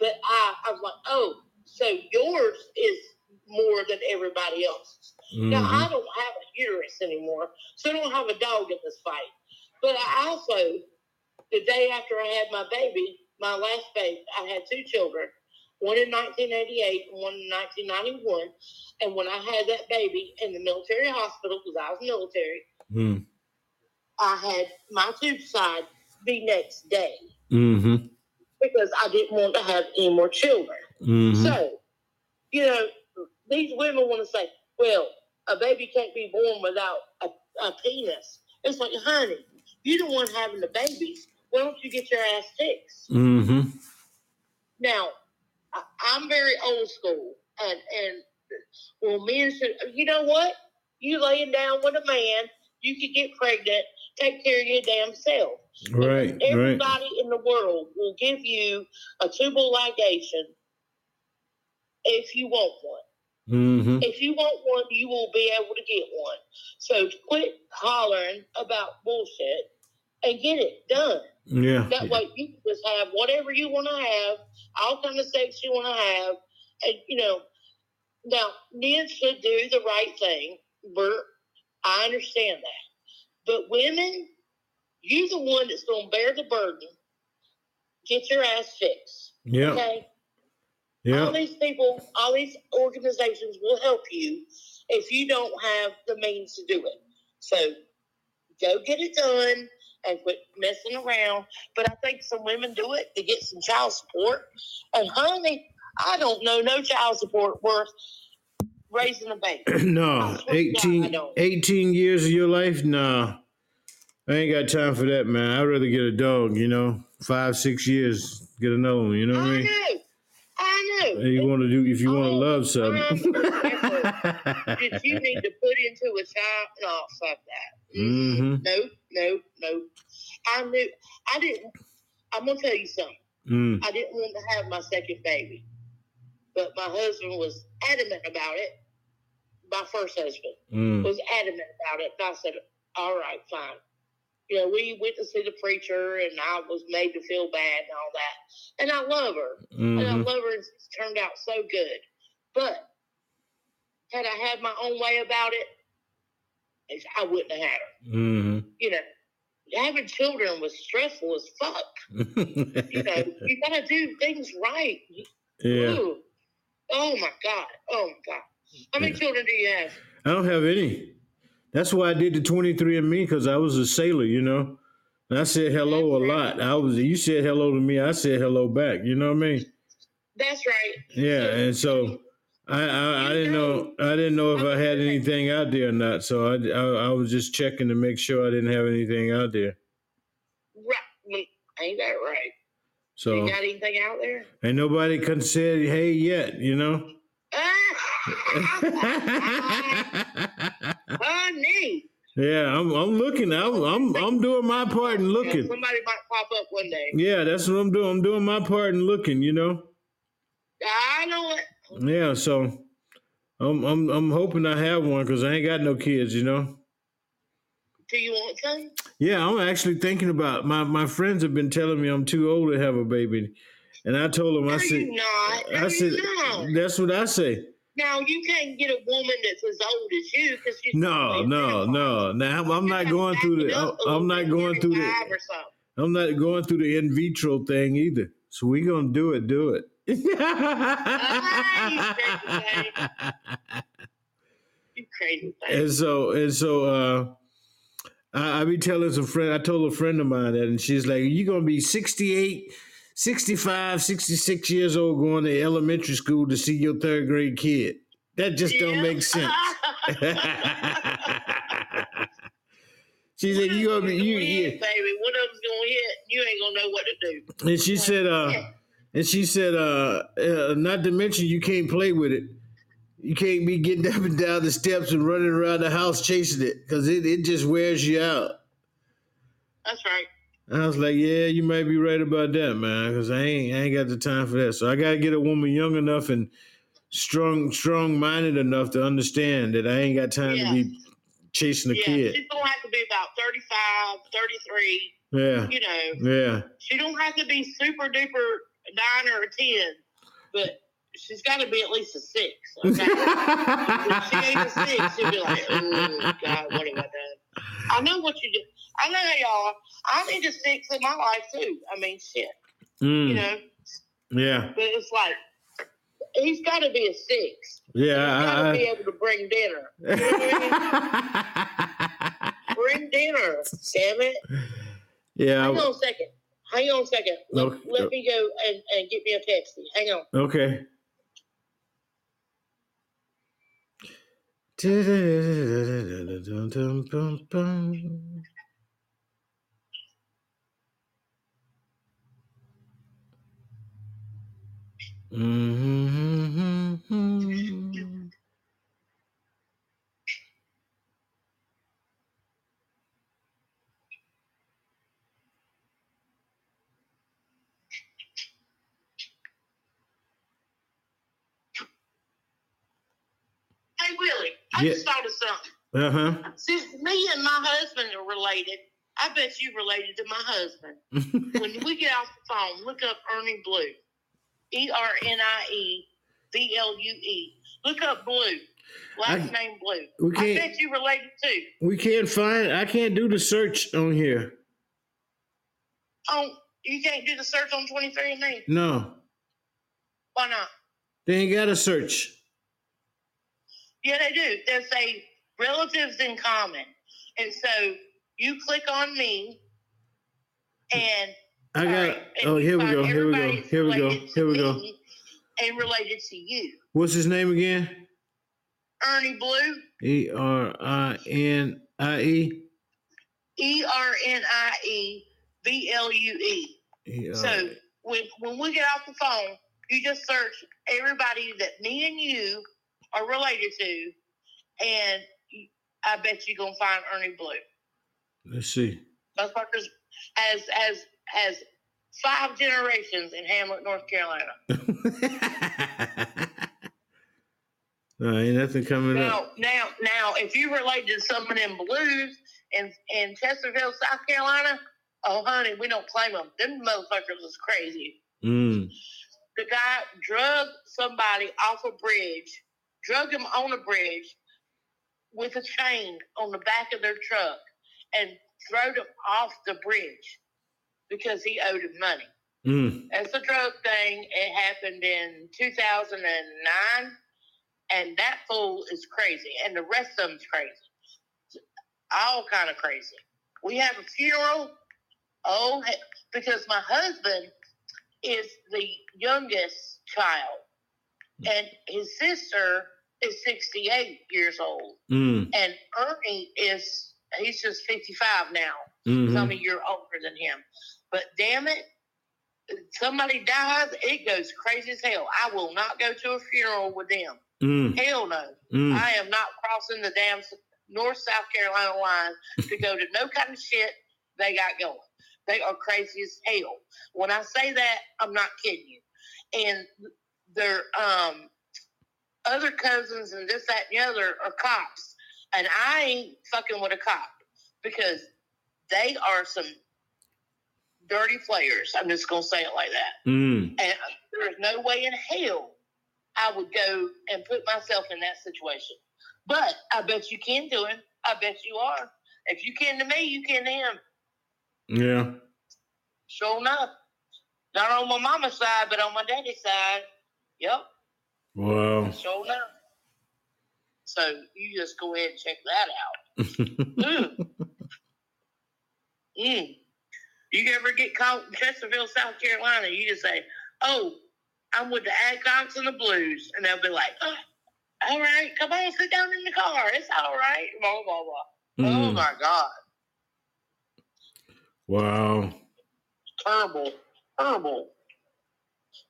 But I, I was like, oh, so yours is more than everybody else's. Now Mhm. I don't have a uterus anymore, so I don't have a dog in this fight. But I also, the day after I had my baby, my last baby, I had two children, one in 1988 and one in 1991. And when I had that baby in the military hospital, because I was military, Mm. I had my tube side the next day Mm-hmm. because I didn't want to have any more children. Mm-hmm. So, you know, these women want to say, well, a baby can't be born without a, a penis. It's like, honey, you the one having the babies. Why don't you get your ass fixed? Mm-hmm. Now, I'm very old school, and and well, men should. You know what? You laying down with a man, you could get pregnant. Take care of your damn self. Right, right. Everybody in the world will give you a tubal ligation if you want one. Mm-hmm. If you want one, you will be able to get one. So quit hollering about bullshit and get it done. Yeah. That way you can just have whatever you want to have, all kind of sex you want to have, and you know. Now, men should do the right thing. We're, I understand that, but women, you're the one that's going to bear the burden. Get your ass fixed. Yeah. Okay. Yeah. All these people, all these organizations will help you if you don't have the means to do it. So go get it done and quit messing around. But I think some women do it to get some child support. And honey, I don't know no child support worth raising a baby. (clears throat) no, I swear to God, 18, years of your life? Nah. I ain't got time for that, man. I'd rather get a dog, you know, five, six years, get another one, you know what I mean? know. I know. You want to do, if you want to Oh, love something. (laughs) that you need to put into a child. No, fuck that. hmm Nope, nope, no. I knew. I didn't. I'm gonna tell you something. Mm. I didn't want to have my second baby, but my husband was adamant about it. My first husband Mm. was adamant about it, and I said, "All right, fine." You know, we went to see the preacher, and I was made to feel bad and all that. And I love her, and I hmm love her, and it's turned out so good. But had I had my own way about it, I wouldn't have had her. Hmm You know, having children was stressful as fuck. (laughs) You know, you gotta do things right. yeah. Ooh. Oh my god. Oh my god. How many children do you have? I don't have any. That's why I did the 23 and me because I was a sailor, you know. And I said hello a lot. I was you said hello to me, I said hello back. You know what I mean? That's right. Yeah, and so I I, I didn't know I didn't know if I had anything out there or not. So I, I I was just checking to make sure I didn't have anything out there. Right. Ain't that right? So You got anything out there? ain't nobody can say hey yet, you know. (laughs) Honey. yeah, I'm I'm looking. I'm I'm I'm doing my part and looking. Somebody might pop up one day. Yeah, that's what I'm doing. I'm doing my part and looking, you know. I know it. Yeah, so I'm I'm I'm hoping I have one because I ain't got no kids, you know. Do you want some? Yeah, I'm actually thinking about my my friends have been telling me I'm too old to have a baby, and I told them I said not. No, I said not. that's what I say. Now you can't get a woman that's as old as you because you. No, no, no. Now I'm not going through the I'm- I'm not going through the I'm not going through the in vitro thing either. So we gonna do it, do it. You crazy thing. and so and so uh I, I be telling some friend I told a friend of mine that and she's like, You're gonna be 68, 65, 66 years old going to elementary school to see your third grade kid. That just don't make sense. (laughs) (laughs) she said, You gonna be you, of baby. Them's gonna hit. You ain't gonna know what to do. and she said, uh and she said, uh, uh not to mention you can't play with it. You can't be getting (laughs) up and down the steps and running around the house chasing it because it, it just wears you out. That's right. I was like, yeah, you might be right about that, man, because I ain't I ain't got the time for that. So I gotta get a woman young enough and strong strong minded enough to understand that I ain't got time Yeah. to be chasing a yeah, kid. she's gonna have to be about 35, 33. Yeah, You know, yeah, she don't have to be super duper nine or a ten, but she's got to be at least a six. Okay? (laughs) if she ain't a six, she'll be like, "Oh God, what have I done?" I know what you do. I know y'all. I need a six in my life too. I mean, shit, you Mm, know. yeah, But it's like he's got to be a six. Yeah. got to I- be able to bring dinner. (laughs) You know what I mean? Bring dinner. Damn it. yeah. Hang on a second. Hang on a second. Let, Okay. let me go and, and get me a taxi. Hang on. Okay. (laughs) Mm-hmm. Hey Willie, I yeah. just thought of something. Uh-huh. Since me and my husband are related, I bet you related to my husband. (laughs) when we get off the phone, look up Ernie Blue. E R N I E B L U E. Look up Blue. Last I- name Blue. we I can't. bet you related too. We can't find. I can't do the search on here. Oh, you can't do the search on 23andMe. No, Why not? they ain't got a search. Yeah, they do. They say relatives in common. And so you click on me and I got. right, oh, here we go. Here we go. Here we go. Here we go. And related to you. What's his name again? Ernie Blue, E R I N I E. E R N I E B L U E. So when when we get off the phone, you just search everybody that me and you are related to, and I bet you're gonna find Ernie Blue. Let's see. Motherfuckers has has has five generations in Hamlet, North Carolina. (laughs) no, ain't nothing coming up. Now, now, now, if you related to some of them blues in in Chesterfield, South Carolina, oh honey, we don't claim them. Them motherfuckers is crazy. Mm. the guy drug somebody off a bridge, drug him on a bridge with a chain on the back of their truck, and throwed him off the bridge because he owed him money. Mm. That's a drug thing. It happened in 2009, and that fool is crazy, and the rest of them's crazy. All kind of crazy. We have a funeral. Oh, because my husband is the youngest child, and his sister is 68 years old, Mm. and Ernie is he's just 55 now. Mhm. I'm a year older than him. But damn it, somebody dies, it goes crazy as hell. I will not go to a funeral with them. Mm. Hell no. Mm. I am not crossing the damn North South Carolina line to go to no kind of shit they got going. They are crazy as hell. When I say that, I'm not kidding you. And their um, other cousins and this, that, and the other are cops. And I ain't fucking with a cop because they are some dirty players. I'm just going to say it like that. Mm. And there is no way in hell I would go and put myself in that situation. But I bet you can do it. I bet you are. If you can to me, you can to him. Yeah. Sure enough. Not on my mama's side, but on my daddy's side. Yep, Wow. sure enough. So you just go ahead and check that out. (laughs) Mm. mm. You ever get caught in Chesterfield, South Carolina, you just say, Oh, I'm with the Adcocks and the Blues. And they'll be like, oh, All right, come on, sit down in the car. It's all right. Blah, blah, blah. Oh Mm. my God. Wow. Terrible. Terrible.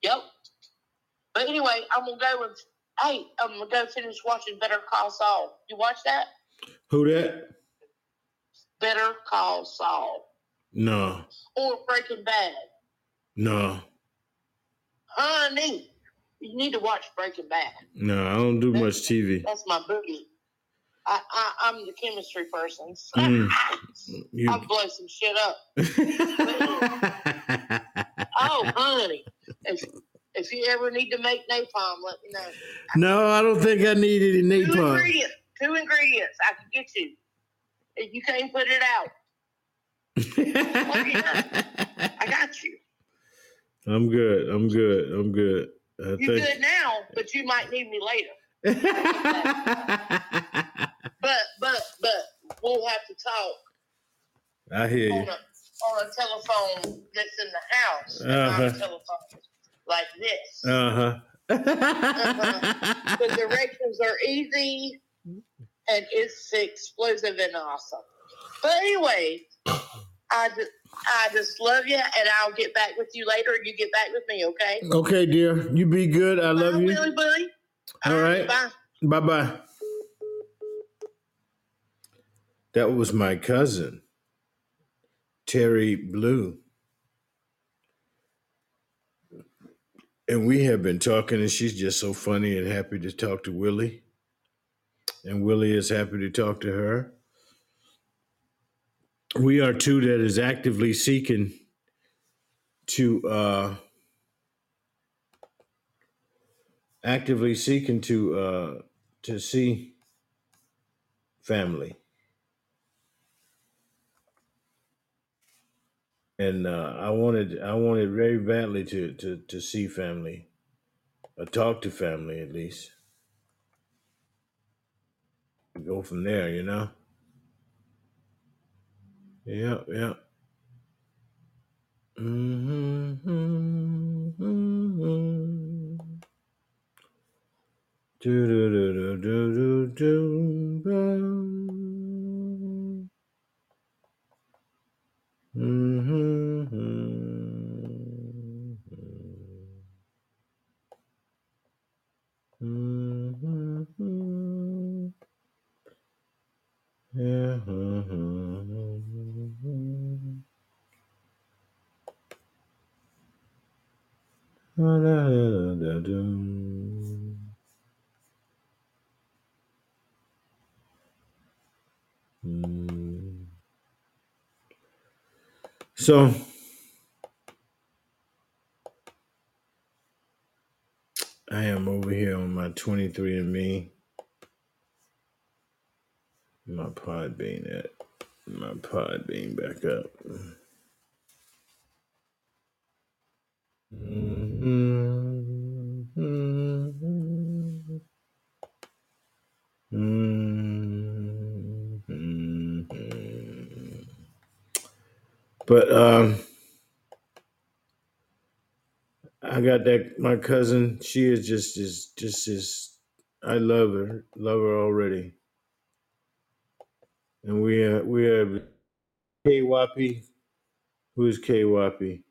Yep. But anyway, I'm going to go and, hey, I'm going to go finish watching Better Call Saul. You watch that? Who that? Better Call Saul. No. Or Breaking Bad. No. Honey, you need to watch Breaking Bad. No. I don't do much TV. That's my boogie. I, I, I'm the chemistry person. (laughs) Mm. You. I'll blow some shit up. (laughs) Oh, honey. If, if you ever need to make napalm, let me know. no, I don't think I need any napalm. Two ingredients. Two ingredients. I can get you. If you can't put it out, I got you. I'm good. I'm good. I'm good. I You're good now, but you might need me later. (laughs) But but but we'll have to talk I hear on you. a on a telephone that's in the house, and not a Uh-huh. telephone like this. Uh huh. the directions are easy and it's explosive and awesome. But anyway, I just, I just love you, and I'll get back with you later. You get back with me, okay? okay, dear. You be good. I love Bye, you. Willie Bully. All right. Bye. Bye bye. That was my cousin, Terry Blue. And we have been talking, and she's just so funny and happy to talk to Willie. and Willie is happy to talk to her. We are two that is actively seeking to uh, actively seeking to uh, to see family, and uh, I wanted I wanted very badly to to to see family, or talk to family at least. Go from there, you know. Yeah, mm-hmm, mm-hmm, mm-hmm, yeah. Mm-hmm. Do do do do do do do. Mm-hmm. Yeah. Mm. So I am over here on my 23 and Me, my Podbean at my Podbean back up. But um I got that my cousin, she is just is just is I love her. Love her already. And we uh, we have K Wappy. Who is K Wappy?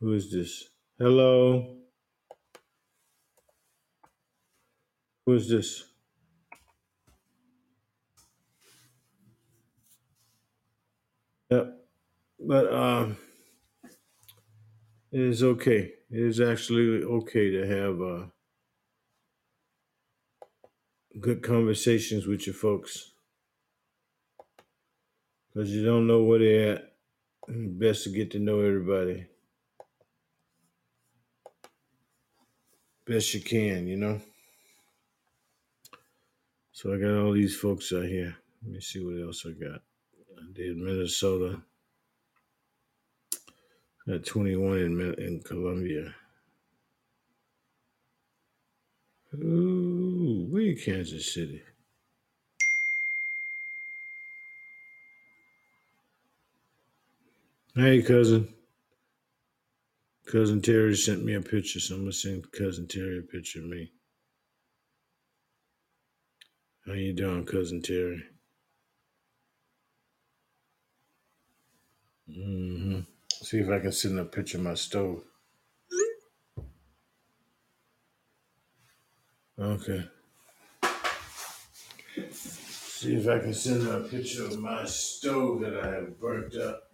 Who is this? Hello. Who is this? Yep. But um it is okay. It is actually okay to have uh good conversations with your folks. Because you don't know where they're at. Best to get to know everybody. Best you can, you know? So I got all these folks out here. Let me see what else I got. I did Minnesota. Got 21 in in Columbia. Ooh, we in Kansas City. Hey, cousin. Cousin Terry sent me a picture, so I'm gonna send cousin Terry a picture of me. How you doing, cousin Terry? Mm-hmm. See if I can send a picture of my stove. Okay. See if I can send a picture of my stove that I have burnt up.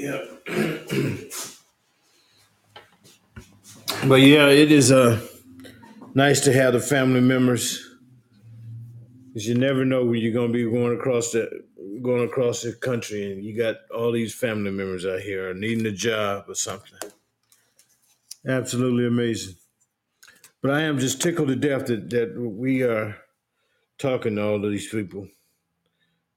Yeah. (clears throat) but yeah, it is uh nice to have the family members. Cause you never know when you're gonna be going across the going across the country and you got all these family members out here needing a job or something. Absolutely amazing. But I am just tickled to death that, that we are talking to all of these people.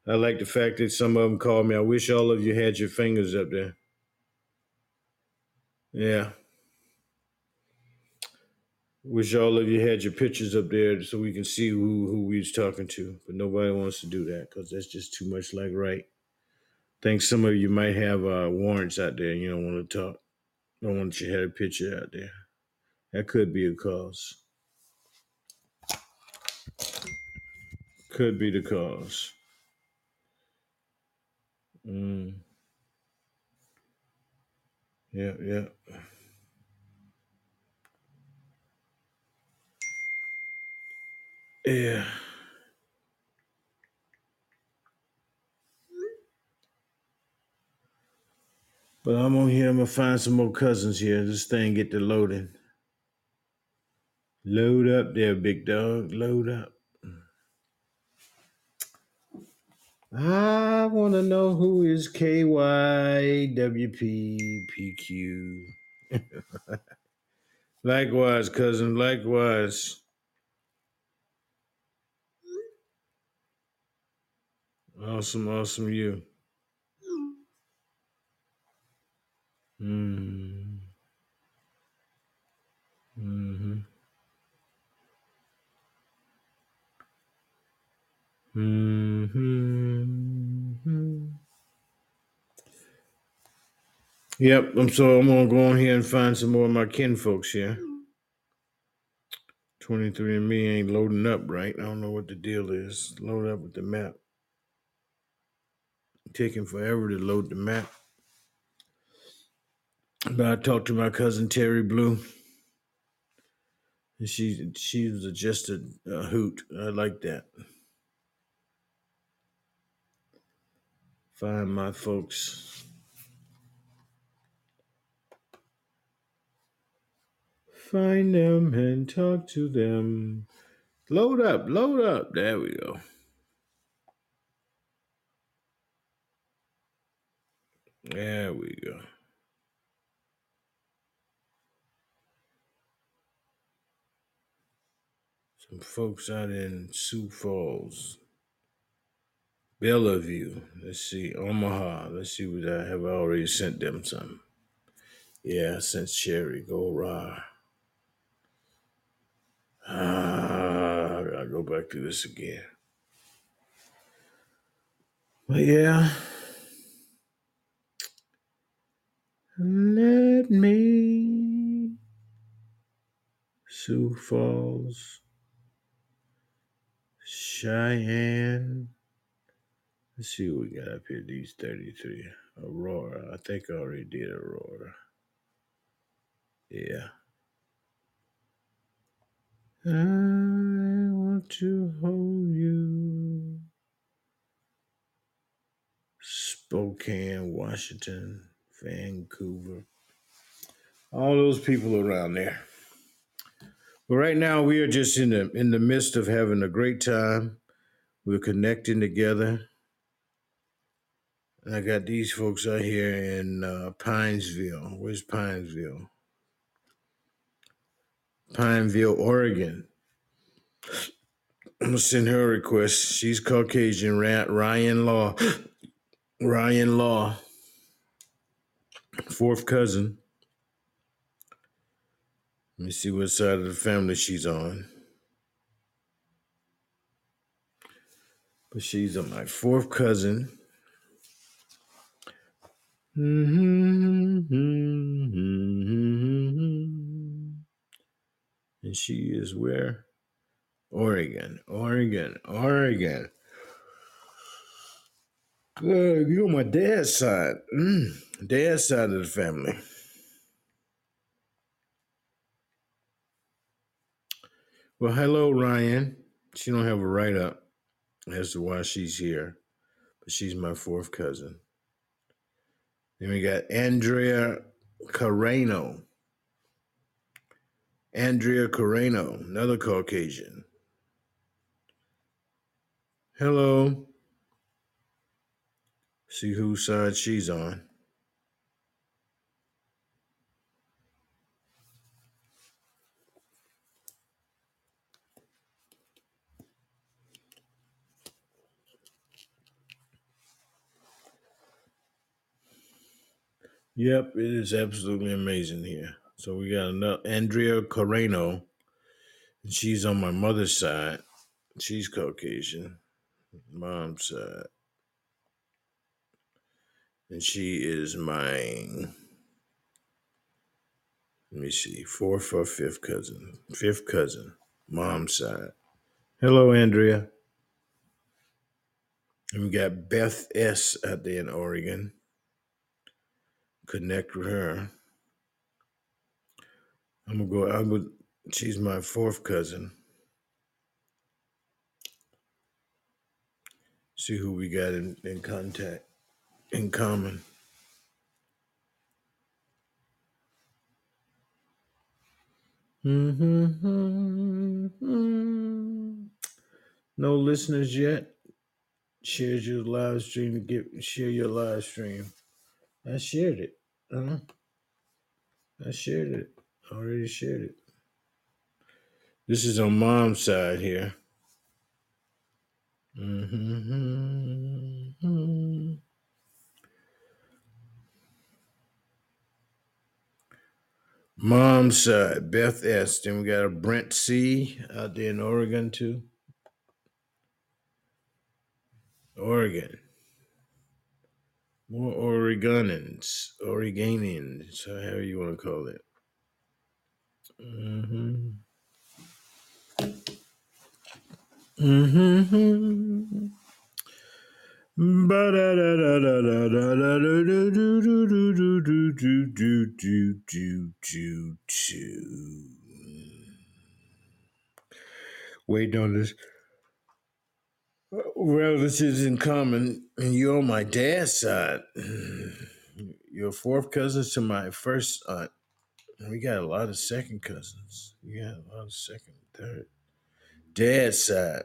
I like the fact that some of them called me. I wish all of you had your fingers up there. Yeah. Wish all of you had your pictures up there so we can see who, who we was talking to. But nobody wants to do that because that's just too much like right. Think some of you might have uh, warrants out there and you don't want to talk. Don't want you had a picture out there. That could be a cause. Could be the cause. Mm, yeah, yeah. Yeah. But I'm on here. I'm gonna find some more cousins here. This thing get to loading. Load up there, big dog. Load up. I want to know who is KYWPPQ. (laughs) Likewise, cousin. Likewise. Awesome, awesome you. Mm. Mm-hmm. Mm-hmm. Yep, I'm so I'm gonna go on here and find some more of my kin folks here. 23andMe ain't loading up right. I don't know what the deal is. Load up with the map. Taking forever to load the map. But I talked to my cousin Terry Blue. And she she was just a, a hoot. I like that. Find my folks. Find them and talk to them. Load up, load up. There we go. There we go. Some folks out in Sioux Falls, Bellevue. Let's see, Omaha. Let's see what I have already sent them some. Yeah, I sent Sherry. Go raw. Ah, I gotta go back to this again. But yeah. Let me Sioux Falls, Cheyenne. Let's see what we got up here. These 33. Aurora. I think I already did Aurora. Yeah. I want to hold you. Spokane, Washington, Vancouver. All those people around there. But right now we are just in the in the midst of having a great time. We're connecting together. And I got these folks out here in uh, Pinesville. Where's Pinesville? Pineville, Oregon. I'm gonna send her a request. She's Caucasian. Ryan Law. Ryan Law. Fourth cousin. Let me see what side of the family she's on. But she's on my fourth cousin. Mm-hmm. And she is where? Oregon, Oregon, Oregon. Good, you're my dad's side. Mm, dad's side of the family. Well, hello, Ryan. She don't have a write up as to why she's here, but she's my fourth cousin. Then we got Andrea Carreno. Andrea Carreno, another Caucasian. Hello. See whose side she's on. Yep, it is absolutely amazing here. So we got another Andrea Carreno. She's on my mother's side. She's Caucasian. Mom's side. And she is my let me see, fourth or fifth cousin. Fifth cousin. Mom's side. Hello, Andrea. And we got Beth S out there in Oregon. Connect with her. I'm gonna go. I would. She's my fourth cousin. See who we got in, in contact in common. Mm-hmm. No listeners yet. Share your live stream to get share your live stream. I shared it. Huh? I shared it. Already shared it. This is on mom's side here. Mm-hmm. Mom's side, Beth S. Then we got a Brent C out there in Oregon too. Oregon. More Oregonians, Oregonians, however you want to call it. Mm-hmm. Mm-hmm. Waiting on this relatives in common, and you're my dad's side. You're fourth cousins to my first aunt. We got a lot of second cousins. We got a lot of second, third. dad side.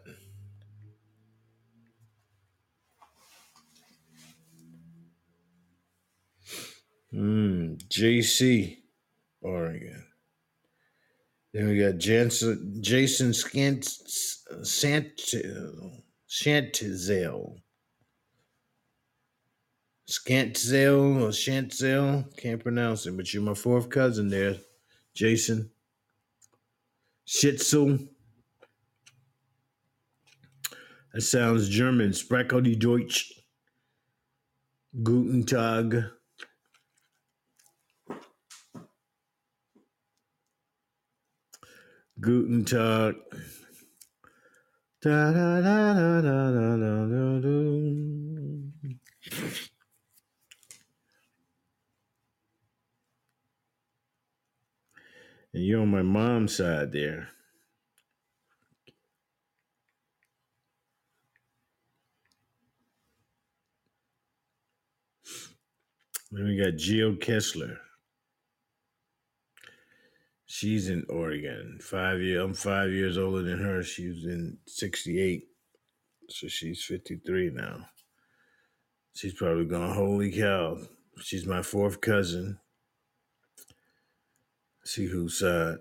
Mm, JC, Oregon. Then we got Jansen, Jason Scant, Sant. Scantzel or Shantzel. Can't pronounce it, but you're my fourth cousin there, Jason. Schitzel. That sounds German. Sprache die Deutsch. Guten Tag. Guten Tag. Da, da, da, da, da, da, da, da, do. And you're on my mom's side there. Then we got Jill Kessler. She's in Oregon. Five year. I'm five years older than her. She was in '68, so she's 53 now. She's probably going. Holy cow! She's my fourth cousin see who's uh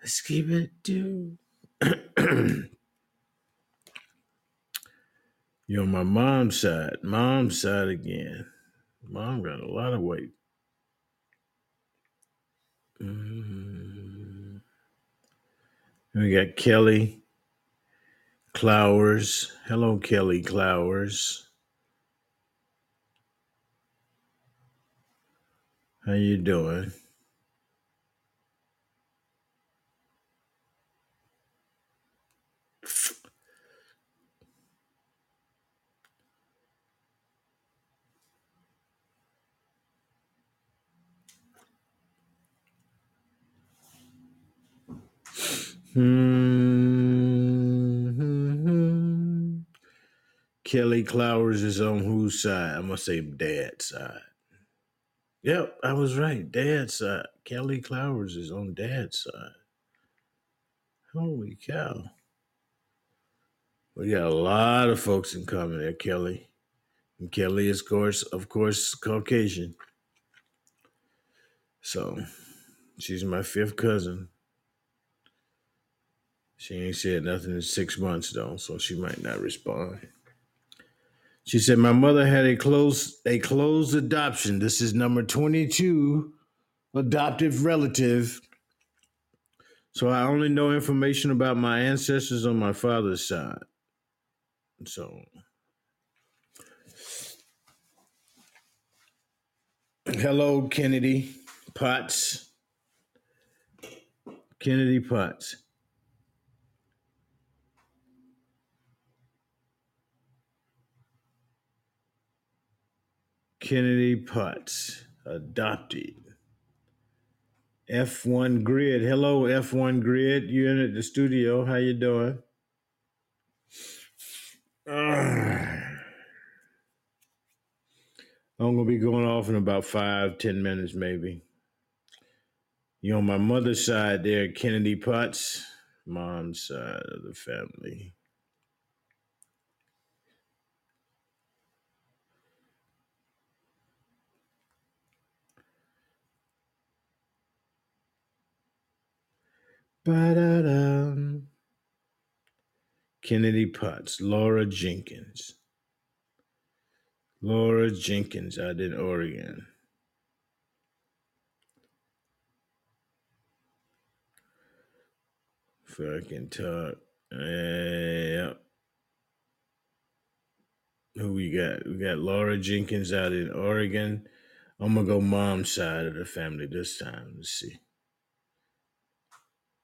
Let's keep it do. You're on my mom's side. Mom's side again. Mom got a lot of weight. Mm. We got Kelly Clowers. Hello, Kelly Clowers. How you doing? Hmm. Kelly Clowers is on whose side? I'm gonna say dad's side. Yep, I was right. Dad's side. Kelly Clowers is on dad's side. Holy cow. We got a lot of folks in common there, Kelly. And Kelly is, of course, of course, Caucasian. So she's my fifth cousin. She ain't said nothing in six months though, so she might not respond. She said, My mother had a close a closed adoption. This is number 22 adoptive relative. So I only know information about my ancestors on my father's side. So hello, Kennedy Potts. Kennedy Potts. Kennedy Potts, adopted. F1 Grid. Hello, F1 Grid. You in at the studio. How you doing? (sighs) I'm gonna be going off in about five, ten minutes, maybe. You on my mother's side there, Kennedy Potts. Mom's side of the family. Ba-da-dum. Kennedy Potts, Laura Jenkins. Laura Jenkins out in Oregon. Fucking talk. Uh, Who we got? We got Laura Jenkins out in Oregon. I'm gonna go mom's side of the family this time. Let's see.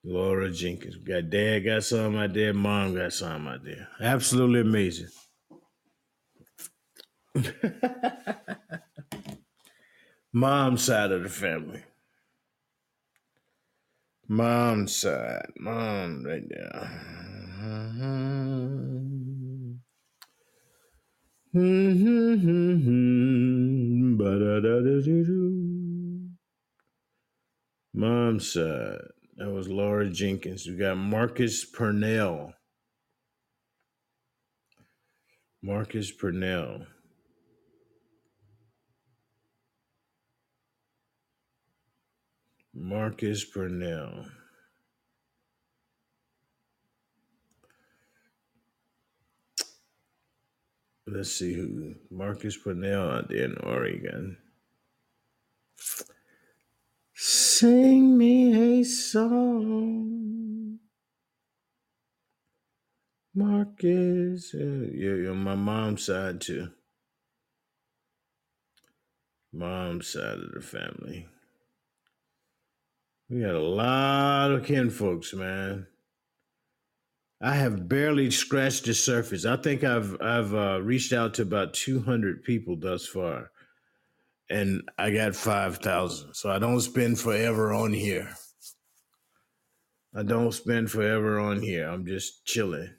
Laura Jenkins. We got dad got some out there, mom got some out there. Absolutely amazing. (laughs) mom's side of the family. Mom's side. Mom right there. Mm-hmm. (laughs) Ba-da-da-da-doo-doo. Mom's side. That was Laura Jenkins. We got Marcus Purnell. Marcus Purnell. Marcus Purnell. Let's see who. Marcus Purnell out there in Oregon. Sing me a song. Marcus. Uh, you're, you're my mom's side too. Mom's side of the family. We got a lot of kinfolks, man. I have barely scratched the surface. I think I've I've uh, reached out to about 200 people thus far, and I got 5,000. So I don't spend forever on here. I don't spend forever on here. I'm just chilling.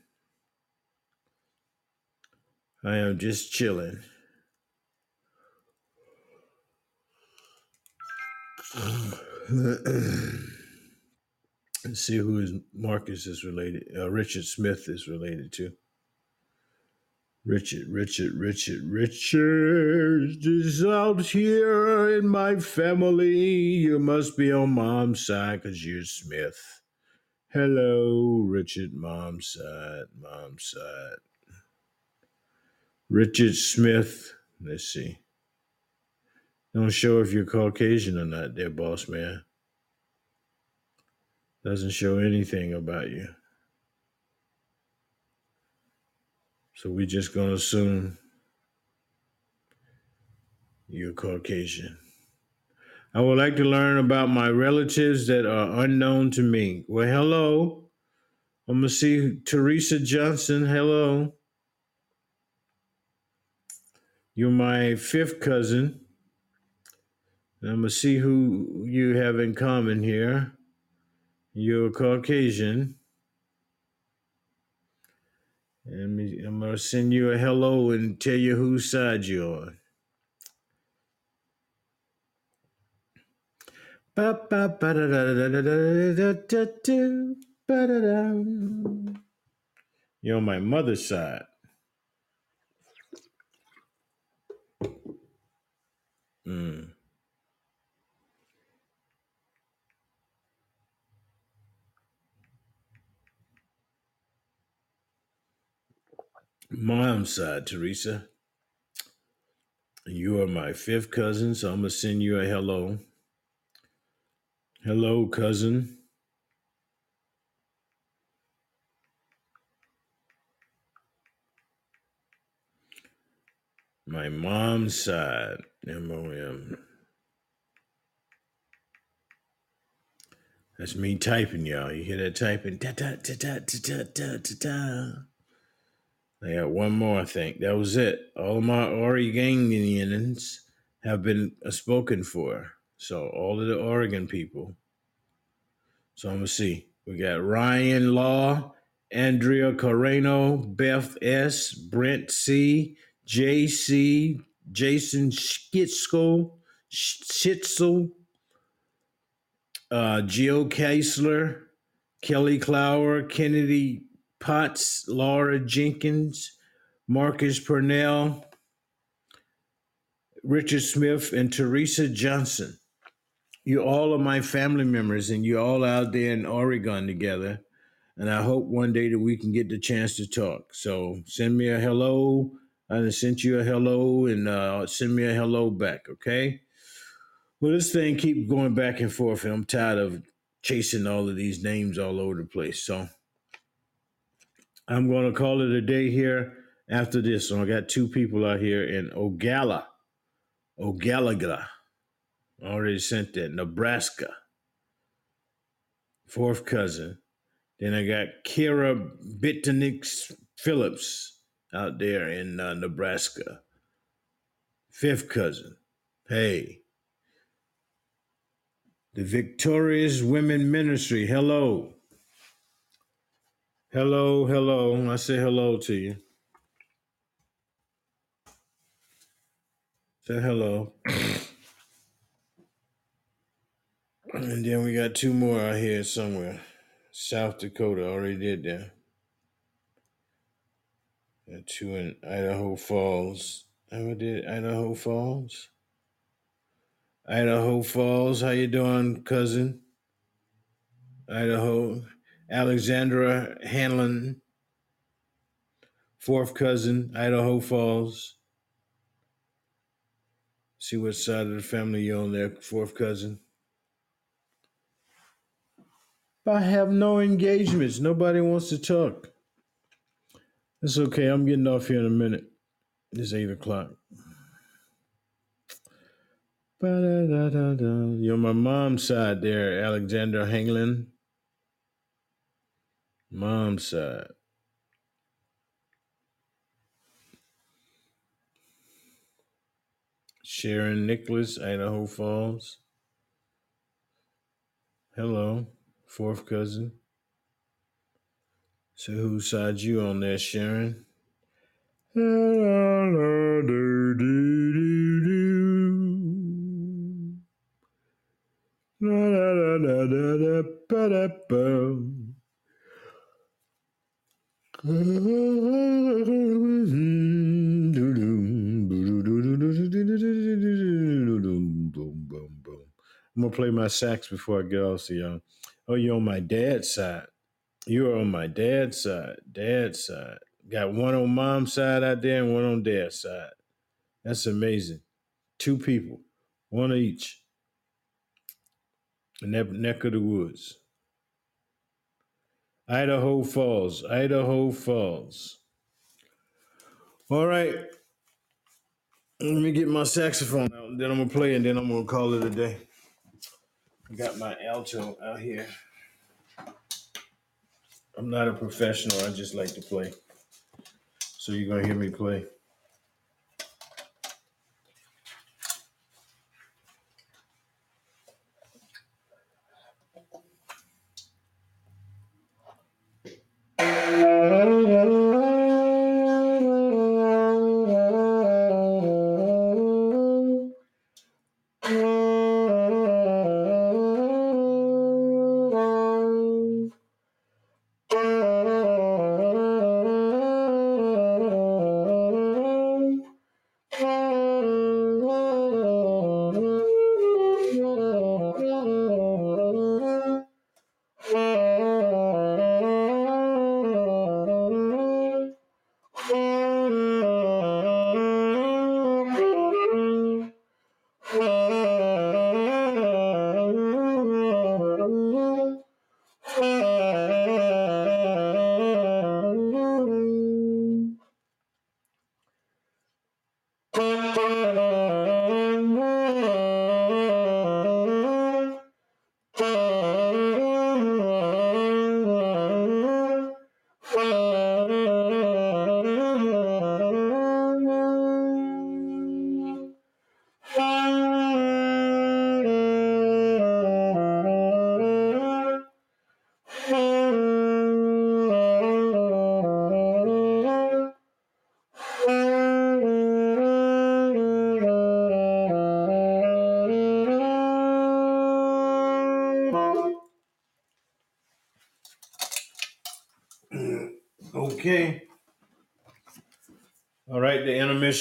I am just chilling. (clears throat) Let's see who is Marcus is related. Uh, Richard Smith is related to. Richard, Richard, Richard, Richard is out here in my family. You must be on mom's side because you're Smith. Hello, Richard, mom's side, mom's side. Richard Smith. Let's see. Don't show if you're Caucasian or not, there, boss man. Doesn't show anything about you. So we're just going to assume you're Caucasian. I would like to learn about my relatives that are unknown to me. Well, hello. I'm going to see Teresa Johnson. Hello. You're my fifth cousin. I'm going to see who you have in common here. You're Caucasian. Me- I'm to send you a hello and tell you whose side da, da. You're on my mother's side. Mm. mom's side, Teresa. You are my fifth cousin, so I'm going to send you a hello. Hello, cousin. My mom's side, M O M. That's me typing, y'all. You hear that typing? Da da da da da da da da. I got one more, I think. That was it. All of my Oregonians have been uh, spoken for. So all of the Oregon people. So I'm gonna see. We got Ryan Law, Andrea Carreno, Beth S, Brent C, JC, Jason Schitzel, Schitzel, uh, Gio Keisler, Kelly Clower, Kennedy Potts, Laura Jenkins, Marcus Purnell, Richard Smith, and Teresa Johnson. You all are my family members, and you're all out there in Oregon together. And I hope one day that we can get the chance to talk. So send me a hello. I sent you a hello, and uh, send me a hello back. Okay. Well, this thing keep going back and forth, and I'm tired of chasing all of these names all over the place. So I'm going to call it a day here after this. So I got two people out here in Ogalla, Ogallala. I already sent that. Nebraska. Fourth cousin. Then I got Kira Bittenix Phillips out there in uh, Nebraska. Fifth cousin. Hey. The Victorious Women Ministry. Hello. Hello, hello. I say hello to you. Say hello. (coughs) And then we got two more out here somewhere. South Dakota already did that. Got two in Idaho Falls. Ever did Idaho Falls? Idaho Falls, how you doing, cousin? Idaho. Alexandra Hanlon, fourth cousin, Idaho Falls. See what side of the family you're on there, fourth cousin. I have no engagements. Nobody wants to talk. It's okay. I'm getting off here in a minute. It's eight o'clock. You're my mom's side there, Alexander Hanglin. Mom's side. Sharon Nicholas, Idaho Falls. Hello, fourth cousin. So whose side you on there, Sharon? (laughs) I'm gonna play my sax before I get off. So y'all, oh, you're on my dad's side. You're on my dad's side. Dad's side. Got one on mom's side out there and one on dad's side. That's amazing. Two people, one each. In that neck of the woods. Idaho Falls. Idaho Falls. All right. Let me get my saxophone out, and then I'm gonna play, and then I'm gonna call it a day. I got my alto out here. I'm not a professional. I just like to play. So you're gonna hear me play.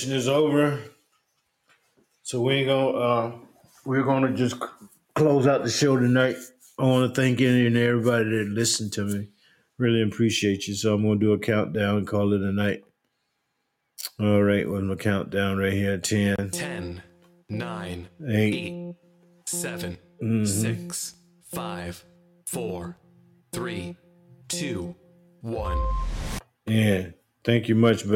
Intermission is over. So we ain't gonna uh we're gonna just c- close out the show tonight. I wanna thank any and everybody that listened to me. Really appreciate you. So I'm gonna do a countdown and call it a night. All right, with my countdown right here. 10, 10, 9, 8, 8, 7, Mhm. 6, 5, 4, 3, 2, 1. Yeah. Thank you much,